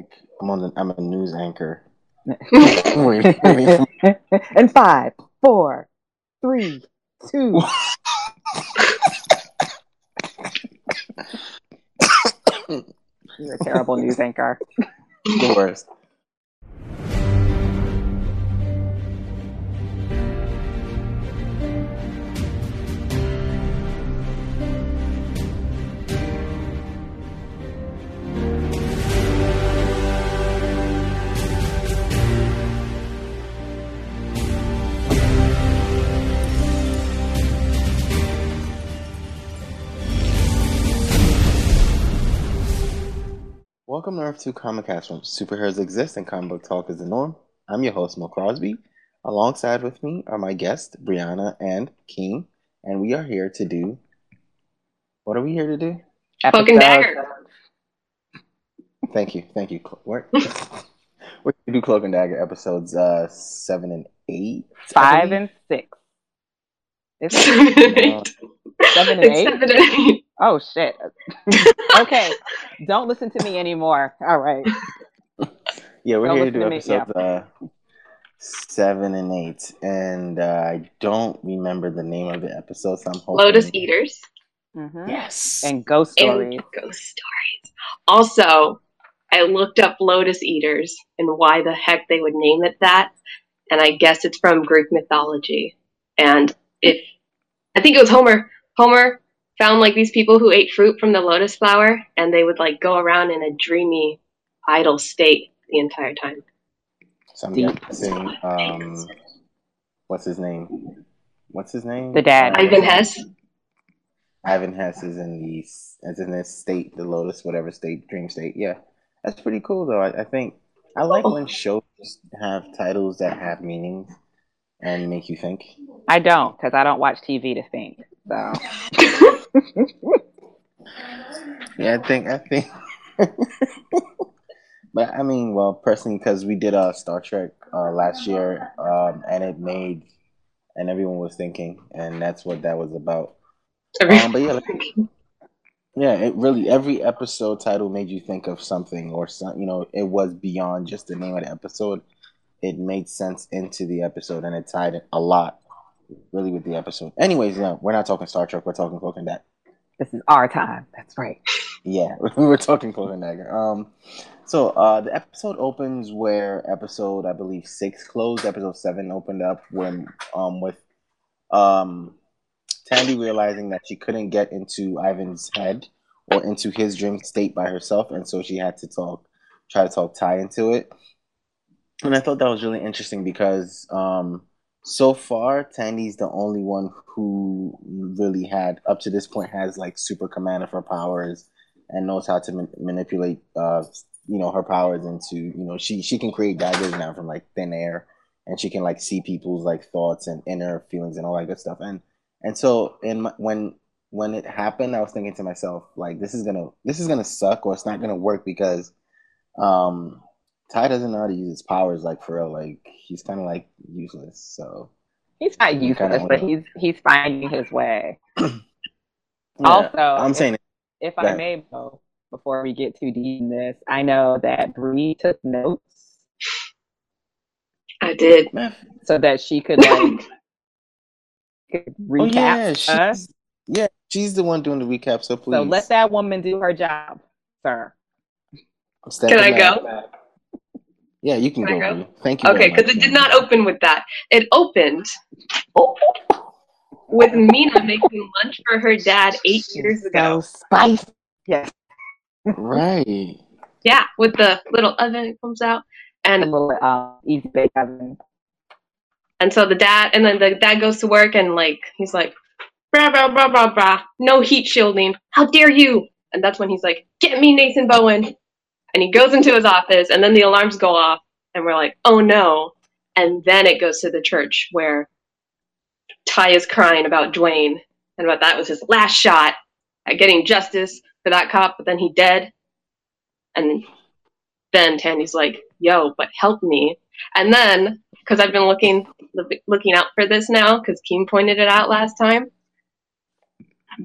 like I'm on the, I'm a news anchor. and five, four, three, two. You're a terrible news anchor. the worst. Welcome to Earth 2 Comic Cast when superheroes exist and comic book talk is the norm. I'm your host, Moe Crosby. Alongside with me are my guests, Brianna and Keem, and we are here to do. What are we here to do? Cloak and Dagger. Thank you, thank you. What? we're to do Cloak and Dagger episodes uh, seven and eight. Five and six. Is it? Seven and eight. Seven and It's eight? Seven and eight. Oh shit. okay. Don't listen to me anymore. All right. Yeah, we're Don't here to do listen to me, episodes uh, seven and eight, and uh, I don't remember the name of the episode. So I'm hoping. Lotus Eaters hmm Yes. And ghost stories. and Ghost Stories. Also, I looked up Lotus Eaters and why the heck they would name it that, and I guess it's from Greek mythology. And if I think it was Homer, Homer found like these people who ate fruit from the lotus flower, and they would like go around in a dreamy, idle state the entire time. so I'm Deep. guessing. Um, what's his name? What's his name? The dad. Uh, Ivan Hess. Ivan Hess is in the is in this state, the Lotus, whatever state, dream state. Yeah, that's pretty cool though. I, I think I like when shows have titles that have meanings and make you think. I don't, because I don't watch TV to think. So Yeah, I think I think. but I mean, well, personally, because we did uh, Star Trek uh, last year, um, and it made, and everyone was thinking, and that's what that was about. Um, but yeah, like, yeah, it really every episode title made you think of something or some, you know, it was beyond just the name of the episode. It made sense into the episode, and it tied it a lot, really, with the episode. Anyways, yeah, we're not talking Star Trek. We're talking Cloak and Dagger. this is our time. That's right. Yeah, we were talking Cloak and Dagger. Um, so uh, the episode opens where episode I believe six closed. Episode seven opened up when um with um Tandy realizing that she couldn't get into Ivan's head or into his dream state by herself, and so she had to talk, try to talk Ty into it. And I thought that was really interesting because um, so far Tandy's the only one who really had up to this point has like super command of her powers and knows how to man- manipulate uh, you know her powers into you know she she can create daggers now from like thin air and she can like see people's like thoughts and inner feelings and all that good stuff. And and so in my, when when it happened i was thinking to myself like this is gonna this is gonna suck or it's not gonna work because um ty doesn't know how to use his powers like for real like he's kind of like useless so He's not You useless, but he's he's finding his way. yeah, Also, i'm if- saying If I may, though, before we get too deep in this, I know that Bri took notes I did. so that she could like could oh recap yeah us. she's, yeah she's the one doing the recap so please So let that woman do her job, sir. Can I back. Go? Yeah, you can, Can I go. go? Thank you. Okay, because it did not open with that. It opened Oh, with Mina making lunch for her dad eight years ago. spice. Yes, right. Yeah, with the little oven that comes out. and a And little um, easy bake oven. and so the dad and then the dad goes to work and like he's like blah blah blah blah blah no heat shielding. How dare you? And that's when he's like, Get me Nathan Bowen and he goes into his office and then the alarms go off and we're like, Oh no. And then it goes to the church where Ty is crying about Dwayne and about that was his last shot at getting justice for that cop, but then he dead. And then Tandy's like, "Yo, but help me." And then, because I've been looking looking out for this now, because Keem pointed it out last time.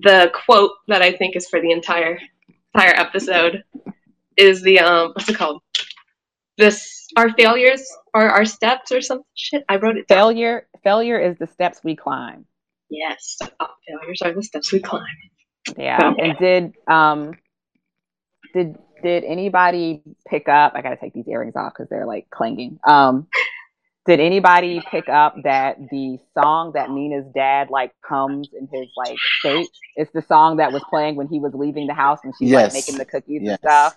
The quote that I think is for the entire entire episode is the um what's it called? this our failures are our steps or some shit. I wrote it down. Failure, failure is the steps we climb. Yes, oh, failures are the steps we climb. Yeah. Okay. And did um did did anybody pick up I gotta take these earrings off because they're like clanging. Um did anybody pick up that the song that Mina's dad like comes in his like state? It's the song that was playing when he was leaving the house when she's Yes. like making the cookies Yes. and stuff.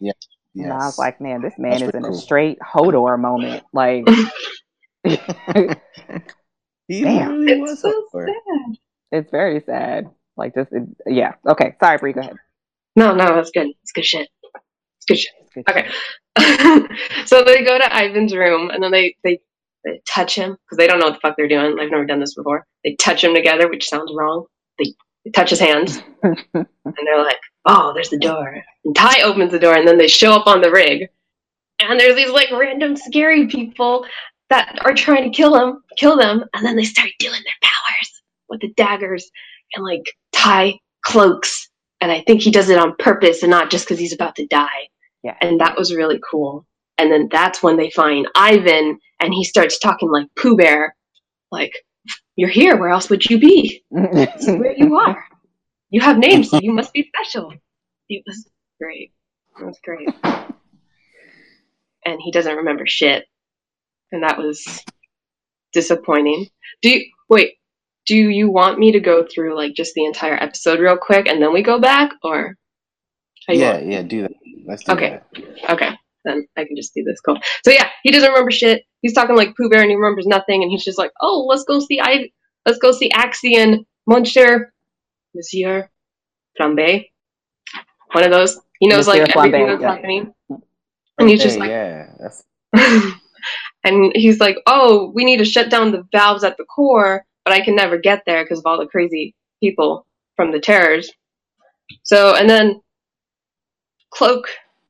Yes. And I was like, man, this man That's is in cool. a straight Hodor moment. Like he Damn. really It's was so sad. it's very sad. Like just it, yeah. Okay. Sorry, Bri, go ahead. No, no, that's good. It's good shit. It's good shit. It's good Okay. so they go to Ivan's room and then they they, they touch him because they don't know what the fuck they're doing. They've never done this before. They touch him together, which sounds wrong. They, they touch his hands and they're like, "Oh, there's the door." And Ty opens the door and then they show up on the rig, and there's these like random scary people that are trying to kill him, kill them, and then they start doing their powers with the daggers and like Ty cloaks, and I think he does it on purpose and not just because he's about to die Yeah. and that was really cool. And then that's when they find Ivan, and he starts talking like Pooh Bear, like, "You're here. Where else would you be? This is where you are. You have names, so you must be special." It was great. It was great. And he doesn't remember shit, and that was disappointing. Do you wait? Do you want me to go through like just the entire episode real quick, and then we go back, or? Yeah, yeah, do that. Let's do Okay. that. Okay, then I can just do this. Cool. So yeah, he doesn't remember shit. He's talking like Pooh Bear and he remembers nothing. And he's just like, oh, let's go see I, let's go see Axion, Monsieur, Monsieur Flambe. One of those. He knows Monsieur like everything that's yeah. happening. And he's just like, yeah, and he's like, oh, we need to shut down the valves at the core, but I can never get there because of all the crazy people from the terrors. So, and then Cloak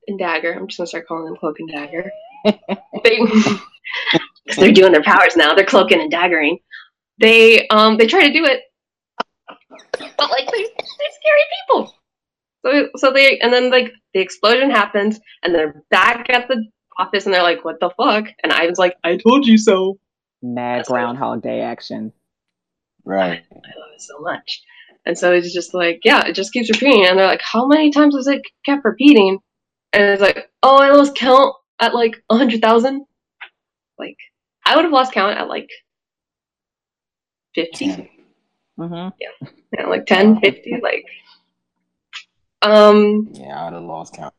and Dagger, I'm just gonna start calling them Cloak and Dagger. because they're doing their powers now, they're cloaking and daggering. They, um, they try to do it, but like they're, they're scary people. So so they and then like the explosion happens and they're back at the office and they're like, "What the fuck?" And I was like, "I told you so." Mad That's Groundhog Day action. Right. I, love it so much. And so it's just like, yeah, it just keeps repeating. And they're like, how many times was it kept repeating? And it's like, oh, I lost count at like 100,000. Like, I would have lost count at like 50. Mm-hmm. Yeah. yeah, like 10, 50, like. Um, yeah, I'd have lost count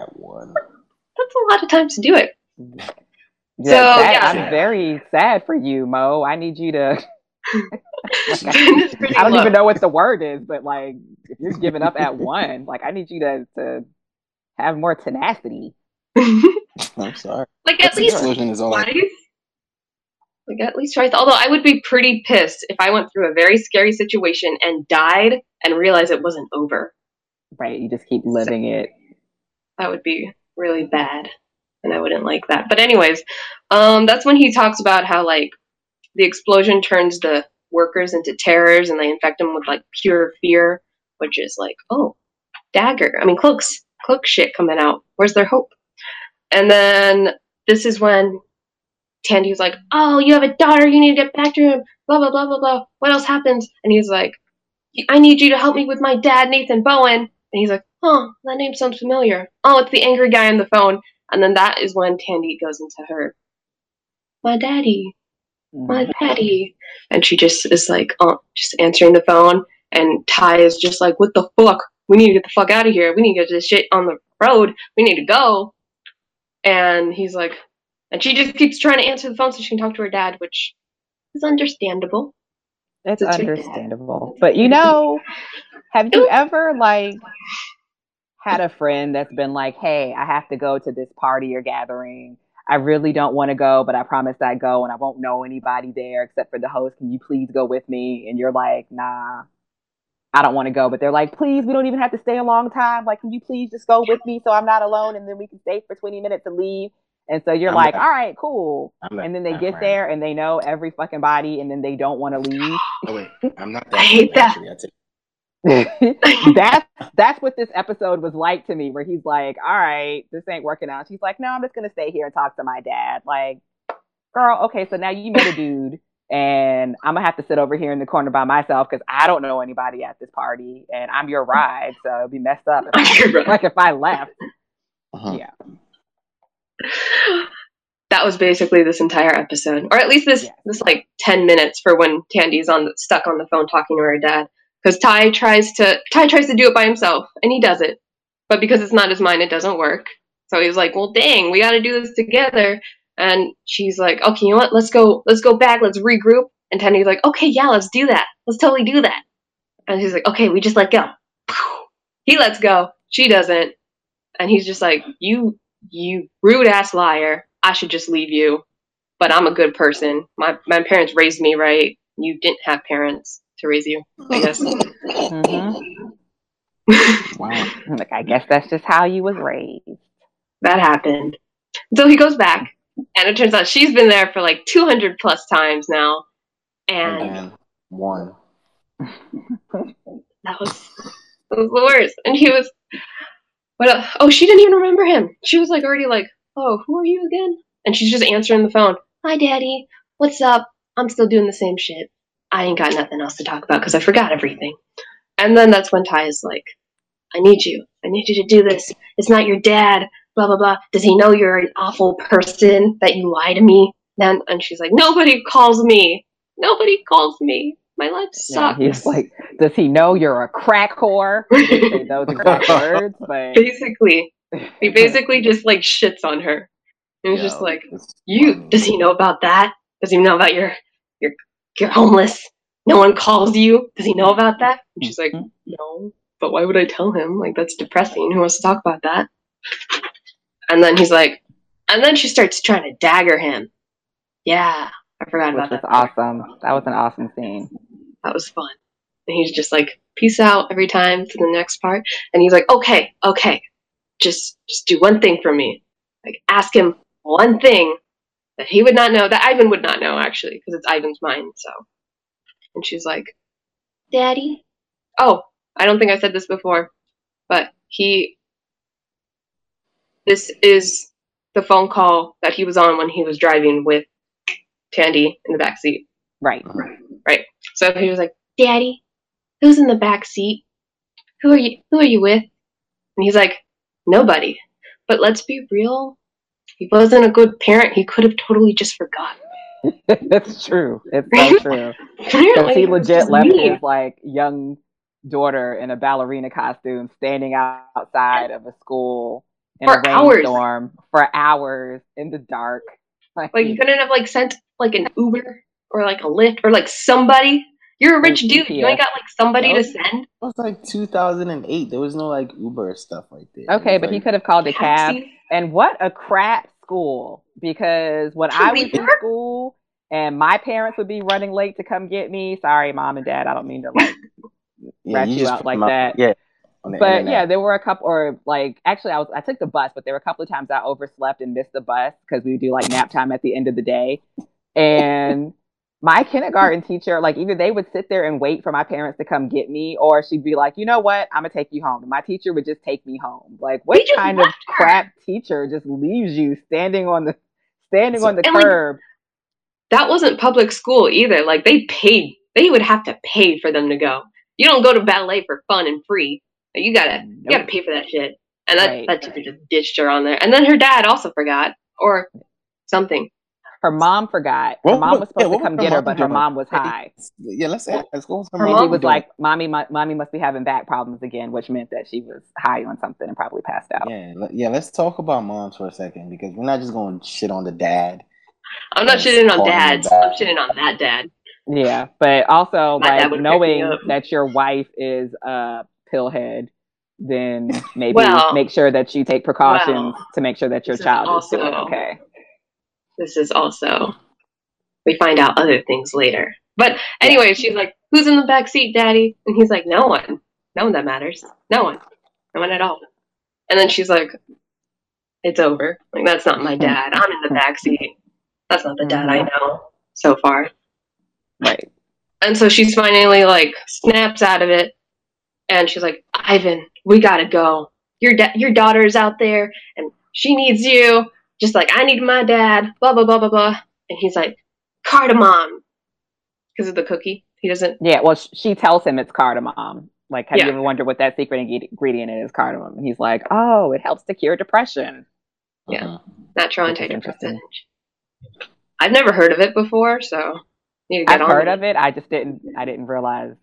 at one. That's a lot of times to do it. Yeah, so, that, yeah. I'm very sad for you, Moe. I need you to. I don't low. even know what the word is, but like, if you're giving up at one, like, I need you to, to have more tenacity. I'm sorry. Like, at That's least. Is all twice. Like at least twice. Although I would be pretty pissed if I went through a very scary situation and died and realized it wasn't over. Right? You just keep living it. That would be really bad, and I wouldn't like that. But anyways, um, that's when he talks about how like the explosion turns the workers into terrors and they infect them with like pure fear, which is like, oh, dagger. I mean, cloaks, cloak shit coming out. Where's their hope? And then this is when Tandy's like, oh, you have a daughter. You need to get back to him. Blah blah blah blah blah. What else happens? And he's like, I need you to help me with my dad, Nathan Bowen. And he's like, oh, that name sounds familiar. Oh, it's the angry guy on the phone. And then that is when Tandy goes into her, my daddy, my mm-hmm. daddy. And she just is like, oh, just answering the phone. And Ty is just like, what the fuck? We need to get the fuck out of here. We need to get this shit on the road. We need to go. And he's like, and she just keeps trying to answer the phone so she can talk to her dad, which is understandable. It's It's understandable. But you know, have you ever like had a friend that's been like, "Hey, I have to go to this party or gathering. I really don't want to go, but I promised I'd go and I won't know anybody there except for the host. Can you please go with me?" And you're like, "Nah. I don't want to go." But they're like, "Please, we don't even have to stay a long time. Like, can you please just go with me so I'm not alone and then we can stay for 20 minutes and leave?" And so you're I'm like, that- "All right, cool." I'm And then they get friend. there and they know every fucking body and then they don't want to leave. Oh wait, I'm not that. I hate that. Actually. I take, that's that's what this episode was like to me, where he's like, "All right, this ain't working out." She's like, "No, I'm just gonna stay here and talk to my dad." Like, girl, okay, so now you met a dude, and I'm gonna have to sit over here in the corner by myself because I don't know anybody at this party, and I'm your ride, so it'd be messed up. If I, like if I left, uh-huh. yeah. That was basically this entire episode, or at least this yeah. this like ten minutes for when Tandy's on stuck on the phone talking to her dad because Ty tries to Ty tries to do it by himself and he does it, but because it's not his mind, it doesn't work. So he's like, "Well, dang, we got to do this together." And she's like, "Okay, you know what? Let's go. Let's go back. Let's regroup." And Tandy's like, "Okay, yeah, let's do that. Let's totally do that." And he's like, "Okay, we just let go." He lets go. She doesn't. And he's just like, "You, you rude ass liar. I should just leave you." But I'm a good person. My my parents raised me right. You didn't have parents to raise you, I guess. Mm-hmm. wow. Like I guess that's just how you was raised. That happened. So he goes back, and it turns out she's been there for like 200 plus times now. And one. that was that was the worst. And he was, but uh, oh, she didn't even remember him. She was like already like, oh, who are you again? And she's just answering the phone. Hi, Daddy. What's up? I'm still doing the same shit. I ain't got nothing else to talk about because I forgot everything. And then that's when Ty is like, I need you. I need you to do this. It's not your dad. Blah blah blah. Does he know you're an awful person that you lie to me? Then and she's like, nobody calls me. Nobody calls me. My life sucks. Yeah, he's like, does he know you're a crack whore? those exact words, but basically, he basically just like shits on her. And he's just like, you. Does he know about that? Does he know about your your you're homeless. No one calls you. Does he know about that? And she's like, mm-hmm. no, but why would I tell him? Like, that's depressing. Who wants to talk about that? And then he's like, and then she starts trying to dagger him. Yeah, I forgot Which about that. That's awesome. That was an awesome scene. That was fun. And he's just like, peace out every time to the next part. And he's like, okay, okay, just just do one thing for me. Like, ask him one thing that he would not know, that Ivan would not know actually, because it's Ivan's mind. So, and she's like, "Daddy." Oh, I don't think I said this before, but he. This is the phone call that he was on when he was driving with Tandy in the back seat. Right. Right. So he was like, "Daddy, who's in the back seat? Who are you? Who are you with?" And he's like, "Nobody." But let's be real he wasn't a good parent, he could have totally just forgotten. It's true. It's so true. Because he legit left mean. his like young daughter in a ballerina costume standing outside of a school in for a rainstorm for hours in the dark. Like, like you couldn't have like sent like an Uber or like a Lyft or like somebody. You're a rich dude. You ain't got like somebody was, to send. It was like 2008. There was no like Uber stuff like that. Okay, but like, he could have called a cab. And what a crap school because when I was in school and my parents would be running late to come get me. Sorry, mom and dad. I don't mean to like yeah, rat you, you out like that. Yeah. but internet. yeah, there were a couple, or like actually, I was I took the bus, but there were a couple of times I overslept and missed the bus because we would do like nap time at the end of the day, and my kindergarten teacher, like either they would sit there and wait for my parents to come get me, or she'd be like, you know what, I'm gonna take you home. And my teacher would just take me home. Like, what kind of crap teacher just leaves you standing on the standing on the curb? Like, that wasn't public school either. Like they paid, they would have to pay for them to go. You don't go to ballet for fun and free. You gotta, nope. you gotta pay for that shit. And that right. that teacher just ditched her on there. And then her dad also forgot or something. Her mom forgot. Her mom was supposed yeah, to come get her, but her mom was high. Yeah, let's say let's go. Her mom was like, "Mommy, mommy must be having back problems again," which meant that she was high on something and probably passed out. Yeah, yeah. Let's talk about moms for a second because we're not just going to shit on the dad. I'm not shitting on dads. I'm shitting on that dad. Yeah, but also My like knowing that your wife is a pillhead, then maybe well, make sure that you take precautions well, to make sure that your child is, also, is doing okay this is also we find out other things later. But anyway, she's like, "Who's in the back seat, Daddy?" And he's like, "No one. No one that matters. No one. No one at all." And then she's like, "It's over. Like that's not my dad. I'm in the back seat. That's not the dad I know so far." Right. And so she's finally like snaps out of it, and she's like, Ivan, we gotta go. Your da- your daughter's out there, and she needs you, just like I need my dad. Blah blah blah blah blah. And he's like, cardamom, because of the cookie. He doesn't. Yeah, well, she tells him it's cardamom. Like, have Yeah. you ever wondered what that secret ing- ingredient is? Cardamom. And he's like, oh, it helps to cure depression. Yeah. Uh-huh. natural antidepressant. I've never heard of it before, so need to get I've heard of it. I just didn't. I didn't realize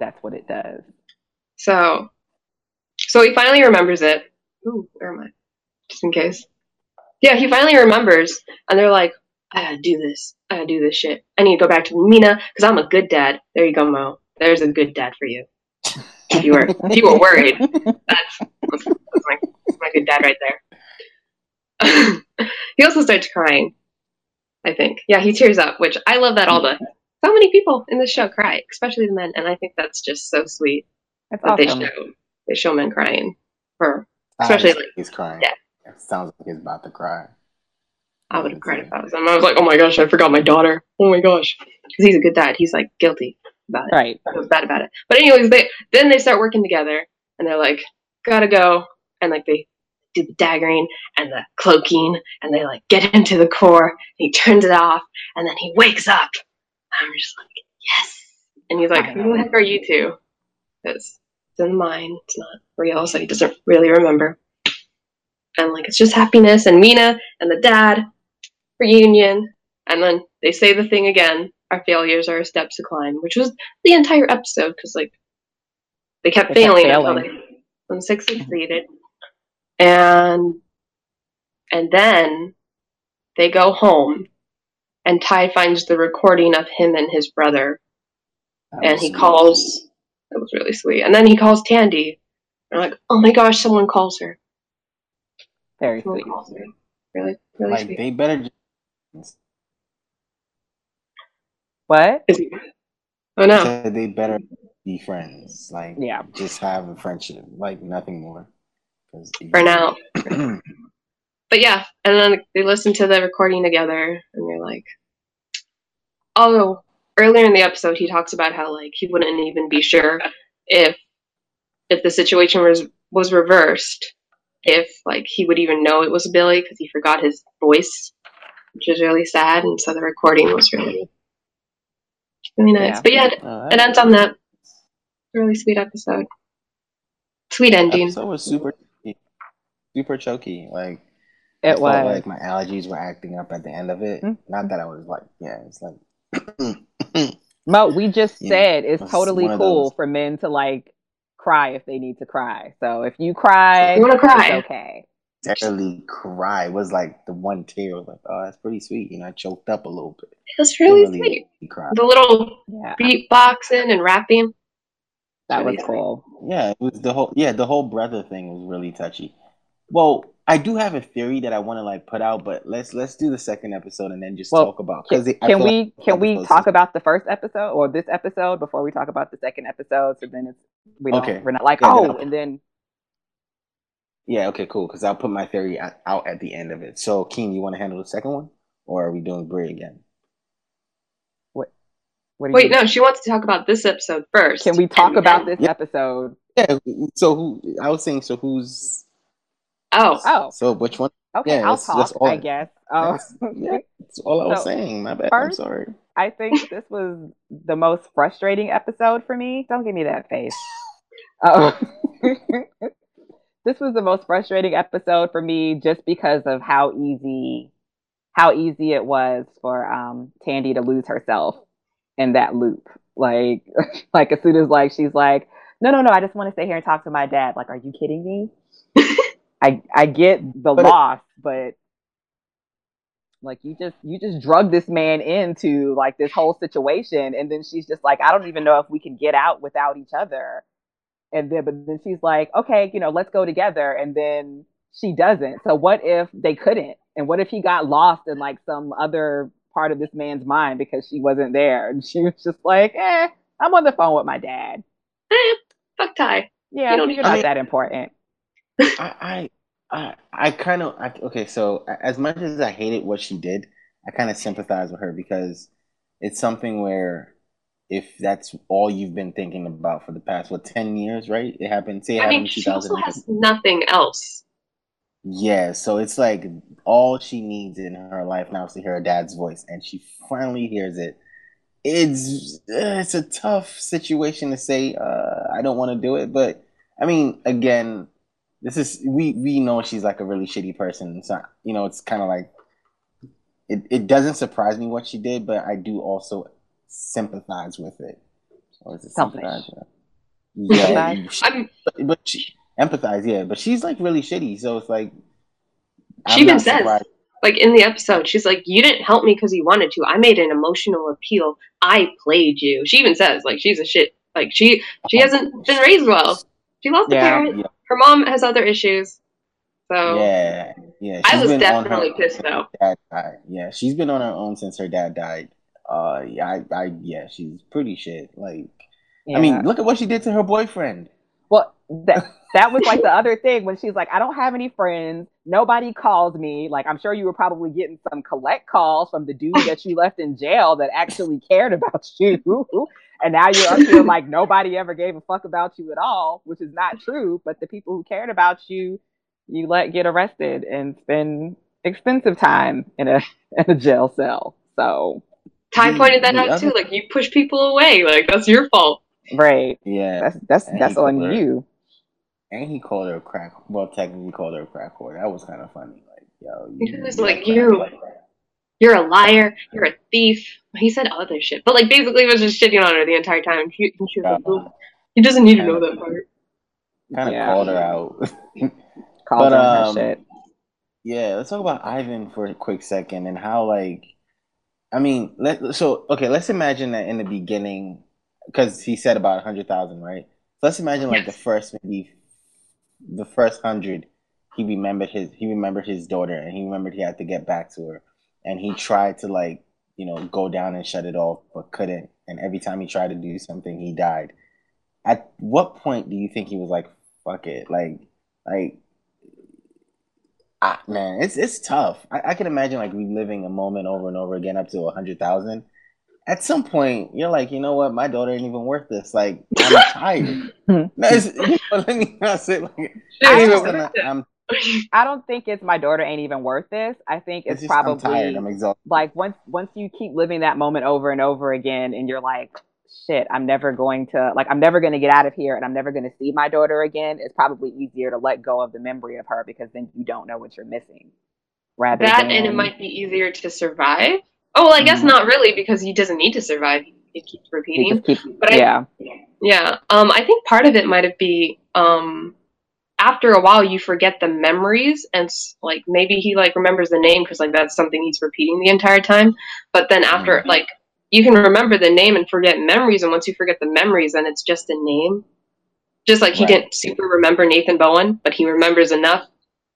that's what it does. So, so he finally remembers it. Ooh, where am I? Just in case. Yeah, he finally remembers, and they're like, "I gotta do this. I gotta do this shit. I need to go back to Mina because I'm a good dad." There you go, Moe. There's a good dad for you. If you were, if you were worried, that's, that's, that's my, that's my good dad right there. he also starts crying. I think. Yeah, he tears up, which I love that all the so many people in this show cry, especially the men, and I think that's just so sweet That's that awesome. they show they show men crying. For Especially, Sounds like- he's crying. yeah. It sounds like he's about to cry. I would have cried if I was him. I was like, oh my gosh, I forgot my daughter. Oh my gosh, because he's a good dad. He's like guilty about it. Right. I was bad about it. But anyways, they then they start working together, and they're like, gotta go, and like they do the daggering and the cloaking, and they like get into the core. And he turns it off, and then he wakes up. I'm just like, yes. And he's like, who the heck are you two? Because it's in the mind, it's not real, so he doesn't really remember. And like it's just happiness and Mina and the dad reunion, and then they say the thing again. Our failures are our steps to climb, which was the entire episode because like they kept They kept failing until failing. they when six succeeded, and and then they go home, and Ty finds the recording of him and his brother, and he sweet. calls. That was really sweet. And then he calls Tandy. And I'm like, oh my gosh, someone calls her. Very Someone sweet. calls. Really, really Like sweet. they better just What? Is he- Oh no. said they better be friends. Like Yeah. just have a friendship, like nothing more. For now. But yeah, and then they listen to the recording together, and they're like, "Oh." Earlier in the episode, he talks about how like he wouldn't even be sure if if the situation was was reversed, if like he would even know it was Billy because he forgot his voice, which is really sad. And so the recording was really really nice. Yeah. But yeah, Uh, it ends on that really sweet episode. Sweet ending. episode was super, super choky. Like I It felt was. like my allergies were acting up at the end of it. Mhm. Not that I was like, yeah, it's like. Moe, we just said it's it's totally cool those. for men to like cry if they need to cry. So if you cry, You wanna cry? it's okay. Barely cry. Was like the one tear was like, oh, that's pretty sweet. You know, I choked up a little bit. It was really Didn't sweet. cry. The little Yeah, beatboxing and rapping. that was really sweet. cool. Yeah, it was the whole yeah, the whole brother thing was really touchy. Well, I do have a theory that I want to like put out, but let's let's do the second episode and then just Well, talk about Can, because can we can we episodes- talk about the first episode or this episode before we talk about the second episode? So then it's we don't Okay. we're not like Yeah, oh, then- and then Yeah, okay, cool. Because I'll put my theory out, out at the end of it. So, Keem, you want to handle the second one, or are we doing Bri again? what do Wait, you, no, she wants to talk about this episode first. Can we talk about then- this Yeah. episode? Yeah. So who? I was saying. So who's? Oh, Oh, So which one? okay, Yeah, I'll that's- that's all. I guess. Oh, That's- yeah, that's all I was So, saying. My bad. first- I'm sorry. I think this was the most frustrating episode for me. Don't give me that face. Oh. this was the most frustrating episode for me just because of how easy how easy it was for um Tandy to lose herself in that loop. Like like as soon as like she's like, No, no, no, I just want to stay here and talk to my dad. Like, are you kidding me? I I get the But it- loss, but like you just you just drug this man into like this whole situation and then she's just like i don't even know if we can get out without each other. And then but then she's like okay you know let's go together and then she doesn't. So what if they couldn't? And what if he got lost in like some other part of this man's mind because she wasn't there? And she was just like eh i'm on the phone with my dad. Eh, fuck Ty. yeah You don't you're need- not I mean- that important. I I I, I kind of I, okay. So as much as I hated what she did, I kind of sympathize with her because it's something where if that's all you've been thinking about for the past what ten years, right? It happened. Say it I happened mean, in she also has nothing else. Yeah, so it's like all she needs in her life now is to hear her dad's voice, and she finally hears it. It's it's a tough situation to say. Uh, I don't want to do it, but I mean, again, this is we we know she's like a really shitty person. So you know, it's kind of like it. It doesn't surprise me what she did, but I do also sympathize with it. Or is it Selfish. sympathize? Yeah, she- but, but she empathize, yeah. But she's like really shitty, so it's like She even says- like in the episode, she's like, "You didn't help me because you wanted to. I made an emotional appeal. I played you." She even says, "Like she's a shit. Like she she uh-huh. hasn't been raised well. She lost a Yeah. parent. Yeah, Her mom has other issues. So yeah, yeah. I was been on her definitely pissed since though. Dad died. Yeah, she's been on her own since her dad died. Uh, yeah, I, I, yeah, she's pretty shit. Like, I mean, look at what she did to her boyfriend. Well, that that was like the other thing when she's like, I don't have any friends. Nobody calls me. Like, I'm sure you were probably getting some collect calls from the dude that you left in jail that actually cared about you. And now you're up here like nobody ever gave a fuck about you at all, which is not true. But the people who cared about you, you let get arrested and spend expensive time in a in a jail cell. So Ty pointed that out too. Like you push people away. Like that's your fault. right, Yeah, that's that's And that's on her- you. and he called her a crack. Well, technically, he called her a crack whore. That was kind of funny. Like, yo, He you, was you like, a crack you- whore. You're a liar. You're a thief. He said other shit, but like basically was just shitting on her the entire time. She, she was like, "Oh, he doesn't need to know that part. kind of Yeah. called her out. Called But, her on her um, shit. Yeah, let's talk about Ivan for a quick second and how like I mean, let so okay, let's imagine that in the beginning because he said about a 100,000, right? So let's imagine like the first maybe the first 100 he remembered his he remembered his daughter and he remembered he had to get back to her and he tried to like, you know, go down and shut it off but couldn't and every time he tried to do something he died. At what point do you think he was like fuck it? Like like Ah, man, it's it's tough. I, I can imagine like reliving a moment over and over again up to a hundred thousand. At some point, you're like, you know what, my daughter ain't even worth this. Like, I'm tired. no, you know, let me not say like, I I'm, I don't think it's my daughter ain't even worth this. I think it's it's, just, I'm probably tired. I'm exhausted. like once once you keep living that moment over and over again and you're like shit i'm never going to like i'm never going to get out of here and i'm never going to see my daughter again it's probably easier to let go of the memory of her because then you don't know what you're missing rather that than and it might be easier to survive. Oh, well, I guess Mhm. not really because he doesn't need to survive. He keeps repeating. just keep But I- yeah Yeah. Um, I think part of it might have be um, after a while you forget the memories and like maybe he like remembers the name because like that's something he's repeating the entire time. But then after Mhm. like you can remember the name and forget memories, and once you forget the memories, then it's just a name. Just like he Right. didn't super remember Nathan Bowen, but he remembers enough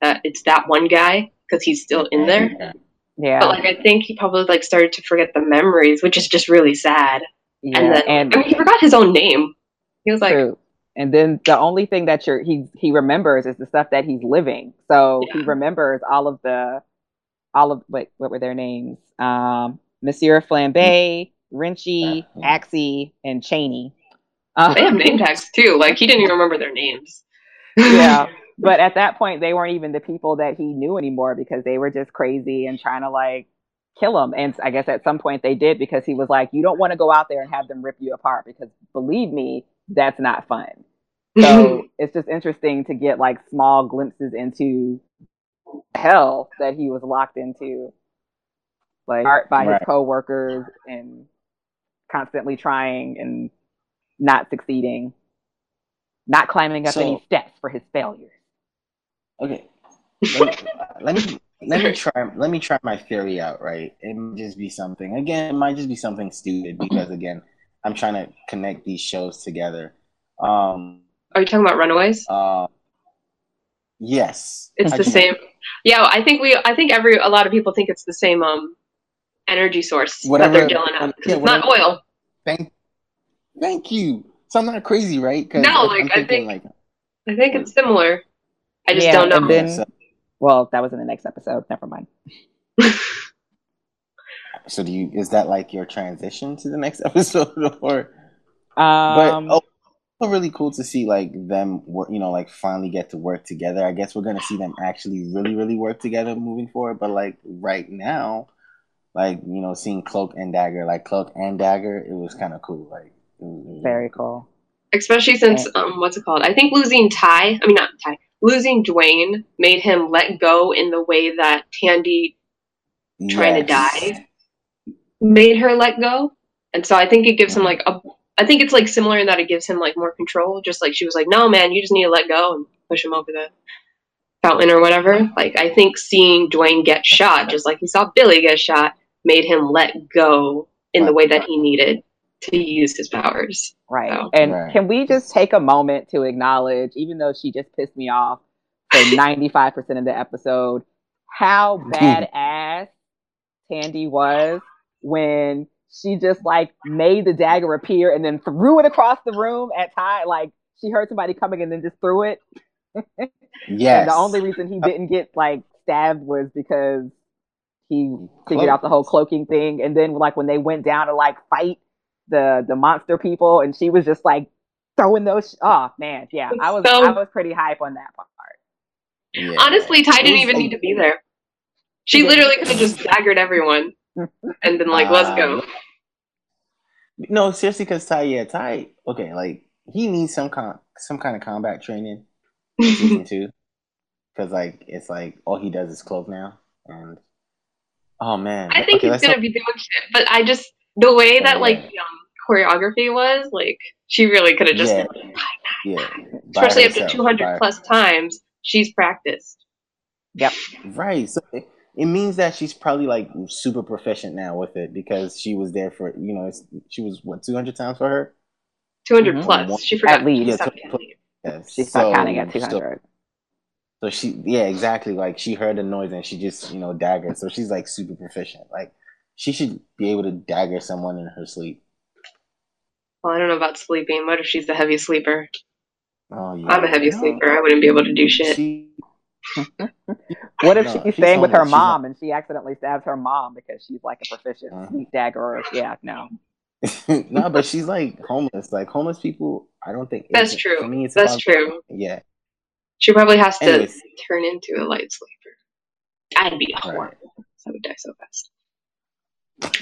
that it's that one guy because he's still in there. yeah But like I think he probably like started to forget the memories, which is just really sad. yeah And then and I mean he forgot his own name. He was like, True. And then the only thing that you're he he remembers is the stuff that he's living. So he remembers all of the all of what what were their names? Um Monsieur Flambe, Rinchy, Yeah. Axie, and Cheney. Uh, they have name tags too. Like he didn't even remember their names. yeah. But at that point they weren't even the people that he knew anymore because they were just crazy and trying to like kill him. And I guess at some point they did because he was like, You don't want to go out there and have them rip you apart because believe me, that's not fun. Mm-hmm. So it's just interesting to get like small glimpses into hell that he was locked into, like by Right. his coworkers and constantly trying and not succeeding, not climbing up any steps for his failures. Okay. Let let me let me try let me try my theory out, right? It might just be something again, it might just be something stupid because again, I'm trying to connect these shows together. Um Are you talking about Runaways? uh yes. It's I the just- same. Yeah, I think we. I think every a lot of people think it's the same um energy source Whatever- that they're dealing out. 'cause yeah, it's not oil. Thank thank you. So I'm not crazy, right? 'Cause No, I'm like, I think- like I think it's similar. I just Yeah, don't know. then- Well, that was in the next episode. Never mind. So do you? Is that like your transition to the next episode, or? Um, but oh, really cool to see like them work. You know, like finally get to work together. I guess we're gonna see them actually really, really work together moving forward. But like right now, like you know, seeing Cloak and Dagger, like Cloak and Dagger, it was kind of cool. Like it was, very cool. Especially since um, what's it called? I think losing Ty. I mean, not Ty. Losing Dwayne made him let go in the way that Tandy trying to die made her let go. And so I think it gives him like a I think it's like similar in that it gives him like more control. Just like she was like, No man, you just need to let go and push him over the fountain or whatever. Like I think seeing Dwayne get shot, just like he saw Billy get shot, made him let go in the way that he needed to use his powers. Right. So. And Right. can we just take a moment to acknowledge, even though she just pissed me off for 95% of the episode, how badass Tandy was when she just like made the dagger appear and then threw it across the room at Ty. Like she heard somebody coming and then just threw it. Yes. And the only reason he didn't get like stabbed was because he figured out the whole cloaking thing. And then like when they went down to like fight the the monster people, and she was just like throwing those. Oh man, yeah, I was So- I was pretty hype on that part. Yeah. Honestly, Ty didn't even like- need to be there. She literally could have just daggered everyone and been like, let's go. Uh, No, seriously, because Ty, yeah, Ty, okay, like he needs some kind, some kind of combat training in season two, because like it's like all he does is cloak now, and oh man, I think okay, he's gonna talk- be doing shit, but I just the way that like yeah. the um, choreography was, like she really could have just, yeah, yeah, by especially up to two hundred plus times, she's practiced. Yep, right. So it, it means that she's probably like super proficient now with it because she was there for you know it's, she was what two hundred times for her. Two hundred Mhm. plus. She forgot. At least. Yeah, something. to- Yes. She's not So- counting at 200 so- So she, yeah, exactly. Like she heard the noise and she just, you know, daggered. So she's like super proficient. Like she should be able to dagger someone in her sleep. Well, I don't know about sleeping. What if she's a heavy sleeper? Oh yeah. I'm a heavy No. sleeper. I wouldn't be able to do shit. She, What if No, she's she's staying with her homeless. She's mom and she accidentally stabs her mom because she's like a proficient uh-huh. sneak dagger? Yeah, no. no, but she's like homeless. Like homeless people, I don't think That's true. For me, it's That's about- true. Yeah. She probably has to Anyways. turn into a light sleeper. I'd be a Right. I would die so fast.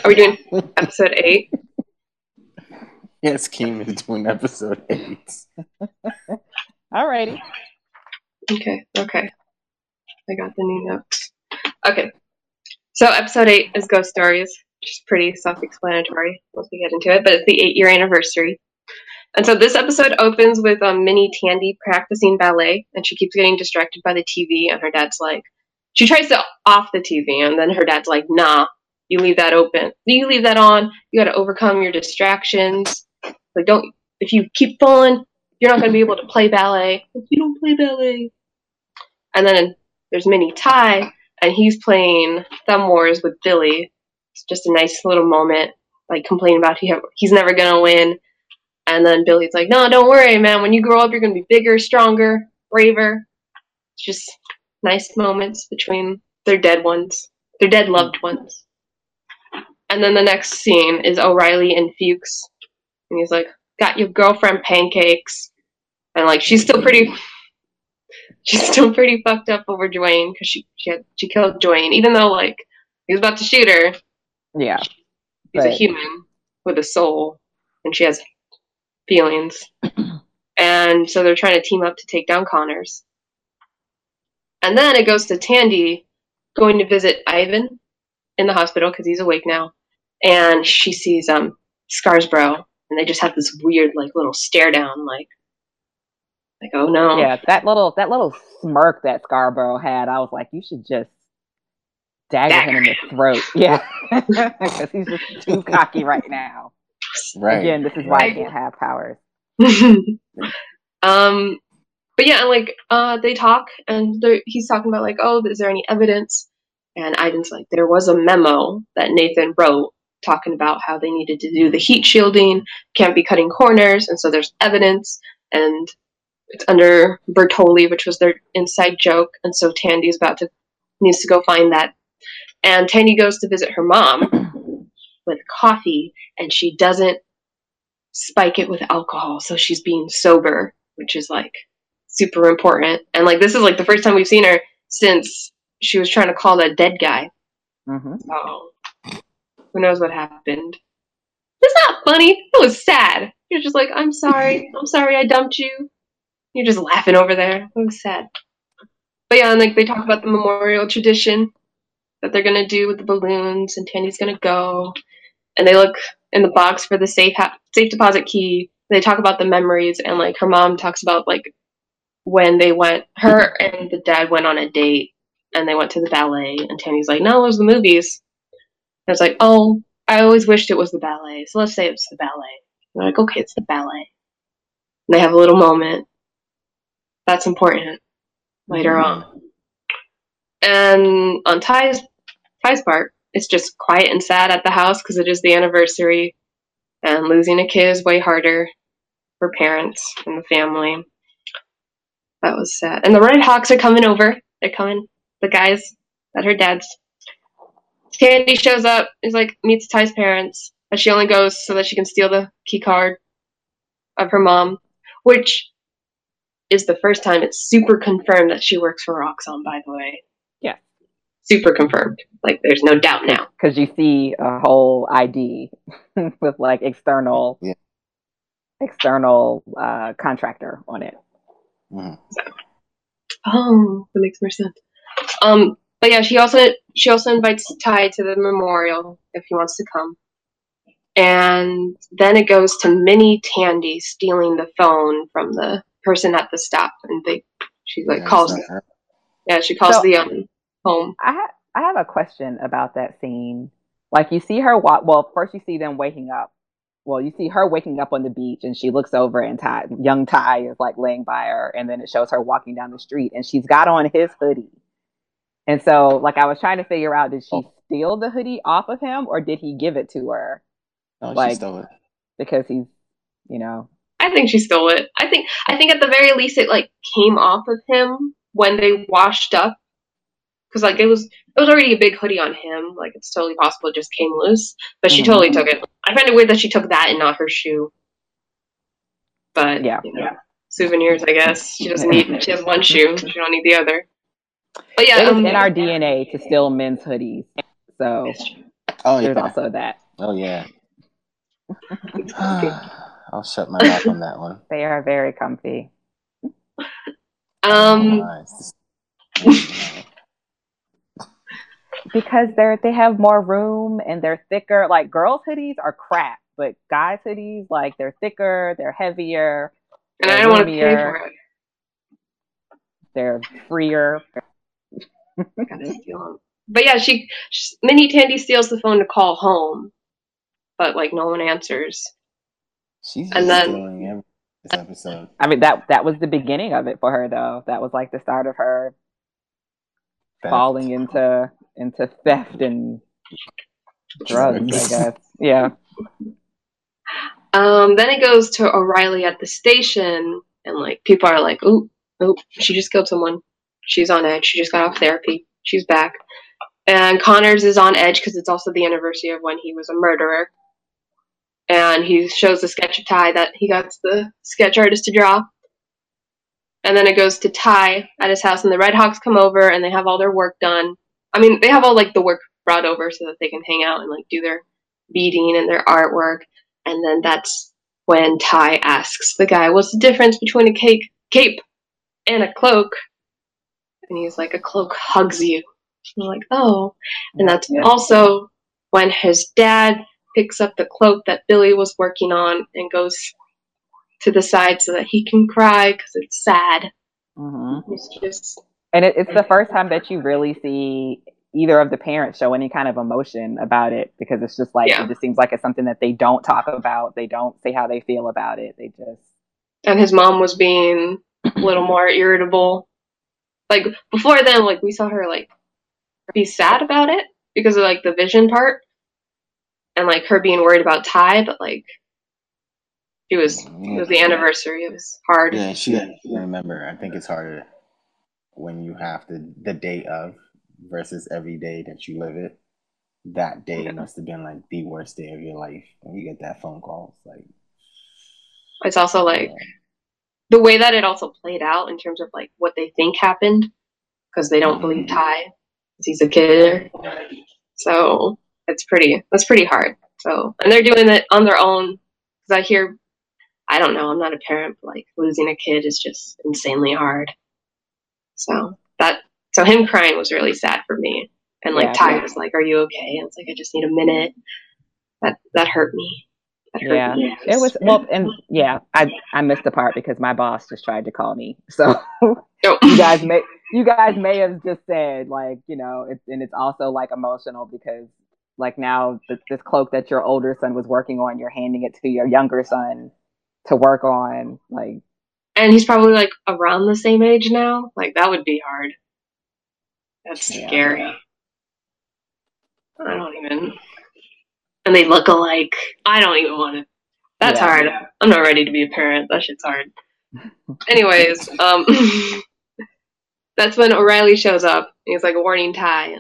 Are we doing episode eight? Yes, Keem is doing episode eight. Alrighty. Okay, okay. I got the new notes. Okay. So episode eight is Ghost Stories, which is pretty self-explanatory once we get into it, but it's the eight-year anniversary. And so this episode opens with um, Minnie Tandy practicing ballet, and she keeps getting distracted by the TV, and her dad's like, she tries to off the TV, and then her dad's like, nah, you leave that open. You leave that on. You got to overcome your distractions. Like, don't, if you keep falling, you're not going to be able to play ballet. Like, you don't play ballet. And then there's Minnie Ty, and he's playing Thumb Wars with Billy. It's just a nice little moment, like complaining about he he's never gonna win. And then Billy's like, "No, don't worry, man. When you grow up, you're gonna be bigger, stronger, braver." It's just nice moments between their dead ones, their dead loved ones. And then the next scene is O'Reilly and Fuchs, and he's like, "Got your girlfriend pancakes," and like she's still pretty she's still pretty fucked up over Dwayne because she she had she killed Dwayne, even though like he was about to shoot her. Yeah. He's a human with a soul, and she has feelings. and so they're trying to team up to take down Connors. And then it goes to Tandy going to visit Ivan in the hospital because he's awake now, and she sees um Scarborough, and they just have this weird like little stare down, like like oh no, Yeah, that little that little smirk that Scarborough had, I was like, you should just dagger him in the throat. Yeah, because he's just too cocky right now. Right. Again, this is why I can't have powers. um, but yeah, and like uh, they talk, and they're- he's talking about like, oh, is there any evidence? And Ivan's like, there was a memo that Nathan wrote talking about how they needed to do the heat shielding, can't be cutting corners, and so there's evidence, and it's under Bertoli, which was their inside joke, and so Tandy's about to needs to go find that, and Tandy goes to visit her mom, with coffee and she doesn't spike it with alcohol. So she's being sober, which is like super important. And like this is like the first time we've seen her since she was trying to call that dead guy. hmm Oh, who knows what happened? It's not funny. It was sad. You're just like, I'm sorry. I'm sorry I dumped you. You're just laughing over there. It was sad. But yeah, and like they talk about the memorial tradition that they're gonna do with the balloons, and Tandy's gonna go, and they look in the box for the safe ha- safe deposit key. They talk about the memories, and like her mom talks about like when they went, her and the dad went on a date, and they went to the ballet, and Tandy's like, no, it was the movies. And I was like, oh, I always wished it was the ballet, so let's say it's the ballet. And they're like, okay, it's the ballet. And they have a little moment. That's important later Mhm. on. And on Ty's Ty's part, it's just quiet and sad at the house because it is the anniversary, and losing a kid is way harder for parents and the family. That was sad. And the Red Hawks are coming over. They're coming. The guys at her dad's. Tandy shows up. Is like meets Ty's parents, but she only goes so that she can steal the key card of her mom, which is the first time it's super confirmed that she works for Roxxon. By the way, Yeah. super confirmed. Like there's no doubt now. Because you see a whole ID with like external, Yeah. external uh, contractor on it. Mhm. Oh, that makes more sense. Um, but yeah, she also she also invites Ty to the memorial if he wants to come. And then it goes to Minnie Tandy stealing the phone from the person at the stop, and they she like Yeah, calls it's not yeah she calls So- the um home. I ha- I have a question about that scene. Like you see her wa- well, first you see them waking up. Well, you see her waking up on the beach and she looks over and Ty, young Ty is like laying by her and then it shows her walking down the street and she's got on his hoodie. And so like I was trying to figure out did she Oh. steal the hoodie off of him or did he give it to her No, she stole it. because he's, you know, I think she stole it. I think I think at the very least it like came off of him when they washed up, because like it was it was already a big hoodie on him. Like it's totally possible it just came loose, but she Mhm. totally took it. I find it weird that she took that and not her shoe. But Yeah. you know, souvenirs. I guess she doesn't need. She has one shoe. She don't need the other. But yeah, it um, in our DNA to steal men's hoodies. So it's true. Oh there's yeah. also that. Oh yeah. I'll shut my mouth on that one. They are very comfy. Um, Nice. because they're they have more room and they're thicker. Like girls' hoodies are crap, but guys' hoodies like they're thicker, they're heavier, and I they're don't want to pay roomier, for it. they're freer. Gotta steal 'em. But yeah, she, she Minnie Tandy steals the phone to call home, but like no one answers. She's And just then- stealing every this episode. I mean that that was the beginning of it for her though. That was like the start of her Theft. falling into into theft and drugs, I guess. Yeah. Um, then it goes to O'Reilly at the station, and like people are like, "Oop, oop, she just killed someone. She's on edge. She just got off therapy. She's back." And Connors is on edge because it's also the anniversary of when he was a murderer. And he shows the sketch of Ty that he got the sketch artist to draw. And then it goes to Ty at his house, and the Red Hawks come over and they have all their work done. I mean, they have all like the work brought over so that they can hang out and like do their beading and their artwork. And then that's when Ty asks the guy, "What's the difference between a cake, cape and a cloak?" And he's like, "A cloak hugs you." And I'm like, "Oh." And that's Yeah. also when his dad picks up the cloak that Billy was working on and goes to the side so that he can cry because it's sad. hmm It's just And it, it's the first time that you really see either of the parents show any kind of emotion about it because it's just like Yeah. it just seems like it's something that they don't talk about. They don't say how they feel about it. They just and his mom was being a little more irritable. Like before then, like we saw her like be sad about it because of like the vision part, and like her being worried about Ty, but like it was mm. it was the anniversary. It was hard. Yeah, she didn't remember. I think it's harder when you have the the day of versus every day that you live it. that day must have been like the worst day of your life when you get that phone call. It's like It's also like the way that it also played out in terms of like what they think happened because they don't believe mm. Ty because he's a kid. So it's pretty that's pretty hard. So and they're doing it on their own because I hear I don't know I'm not a parent but like losing a kid is just insanely hard. So that so him crying was really sad for me and like Yeah. Ty was like, "Are you okay?" And it's like I just need a minute. That that hurt me. That hurt Yeah. me. It was well, and yeah, I I missed the part because my boss just tried to call me. So Oh. you guys may you guys may have just said like you know, it's and it's also like emotional because like now th- this cloak that your older son was working on, you're handing it to your younger son to work on. Like and he's probably like around the same age now. Like that would be hard. That's Yeah. scary. I don't even. And they look alike. I don't even want to. That's Yeah. hard. I'm not ready to be a parent. That shit's hard. Anyways, um, that's when O'Reilly shows up. He's like a warning Ty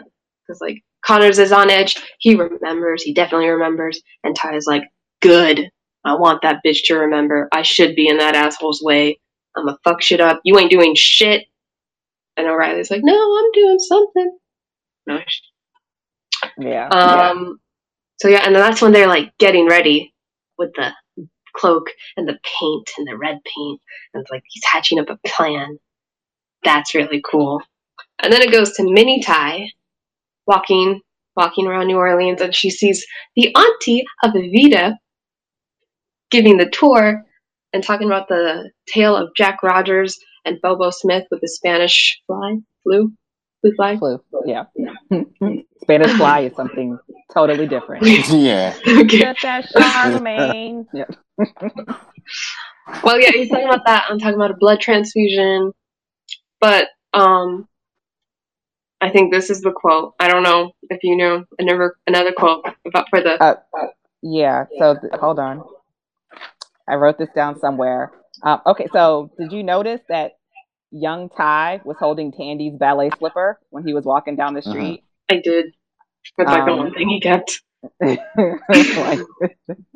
because like Connors is on edge. He remembers. He definitely remembers. And Ty is like, "Good. I want that bitch to remember. I should be in that asshole's way. I'm gonna fuck shit up. You ain't doing shit." And O'Reilly's like, "No, I'm doing something." No. yeah, Um. So yeah, and then that's when they're like getting ready with the cloak and the paint and the red paint, and it's like he's hatching up a plan. That's really cool. And then it goes to Mini Ty, walking walking around New Orleans, and she sees the auntie of Evita giving the tour and talking about the tale of Jack Rogers and Bobo Smith with the Spanish fly, flu, flu fly. flu. Yeah, Spanish fly is something totally different. yeah. okay. Get that Charlemagne. Yeah. Well, yeah, he's talking about that. I'm talking about a blood transfusion, but um, I think this is the quote. I don't know if you know another another quote about for the. Uh, yeah. So th- hold on. I wrote this down somewhere. Um, okay. So did you notice that young Ty was holding Tandy's ballet slipper when he was walking down the Mhm. street? I did. That's like the Um, one thing he kept. like,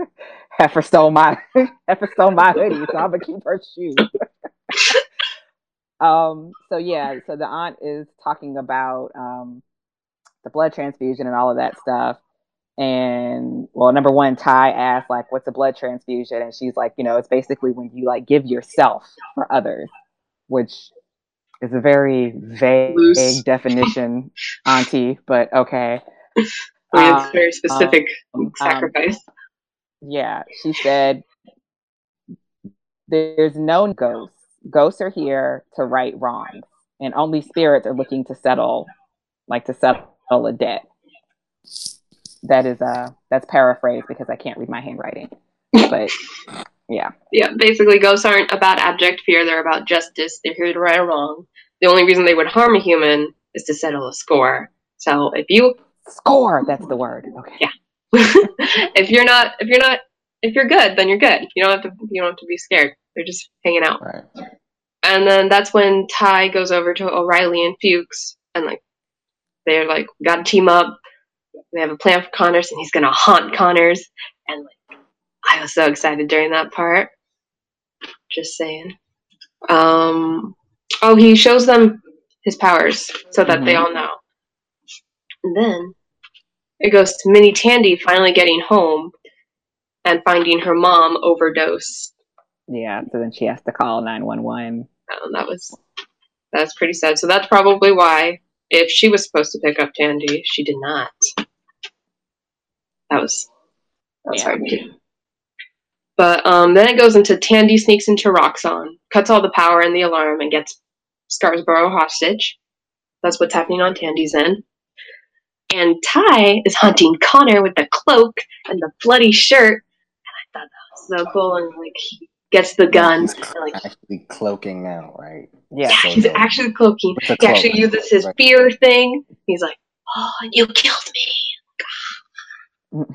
Heifer stole my Heifer stole my hoodie, so I'm gonna keep her shoe. um. So yeah. So the aunt is talking about um the blood transfusion and all of that stuff. And well, number one, Ty asked like, "What's a blood transfusion?" And she's like, "You know, it's basically when you like give yourself for others," which is a very vague Loose. definition, Auntie. But okay. It's um, very specific um, sacrifice. Yeah, she said, "There's no ghosts. Ghosts are here to right wrongs, and only spirits are looking to settle, like to settle a debt." That is uh that's paraphrased because I can't read my handwriting, but yeah, yeah, basically, ghosts aren't about abject fear. They're about justice. They're here to right or wrong. The only reason they would harm a human is to settle a score. So if you score. That's the word. Okay. Yeah. if you're not if you're not if you're good, then you're good. You don't have to you don't have to be scared. They're just hanging out. Right. And then that's when Ty goes over to O'Reilly and Fuchs and like they're like gotta team up. They have a plan for Connors and he's gonna haunt Connors and like I was so excited during that part. Just saying. Um oh he shows them his powers so that they Mhm. all know. And then it goes to Minnie Tandy finally getting home and finding her mom overdosed. Yeah. So then she has to call nine one one. Um, that was that's pretty sad. So that's probably why, if she was supposed to pick up Tandy, she did not. That was that was Yeah. hard to do. But um, then it goes into Tandy sneaks into Roxxon, cuts all the power and the alarm, and gets Scarborough hostage. That's what's happening on Tandy's end. And Ty is hunting Connor with the cloak and the bloody shirt. And I thought that was so cool. And like he gets the gun. He's And, like actually cloaking now, right? Yeah. yeah, So he's dope. actually cloaking. With the He actually uses his Right. fear thing. He's like, "Oh, you killed me."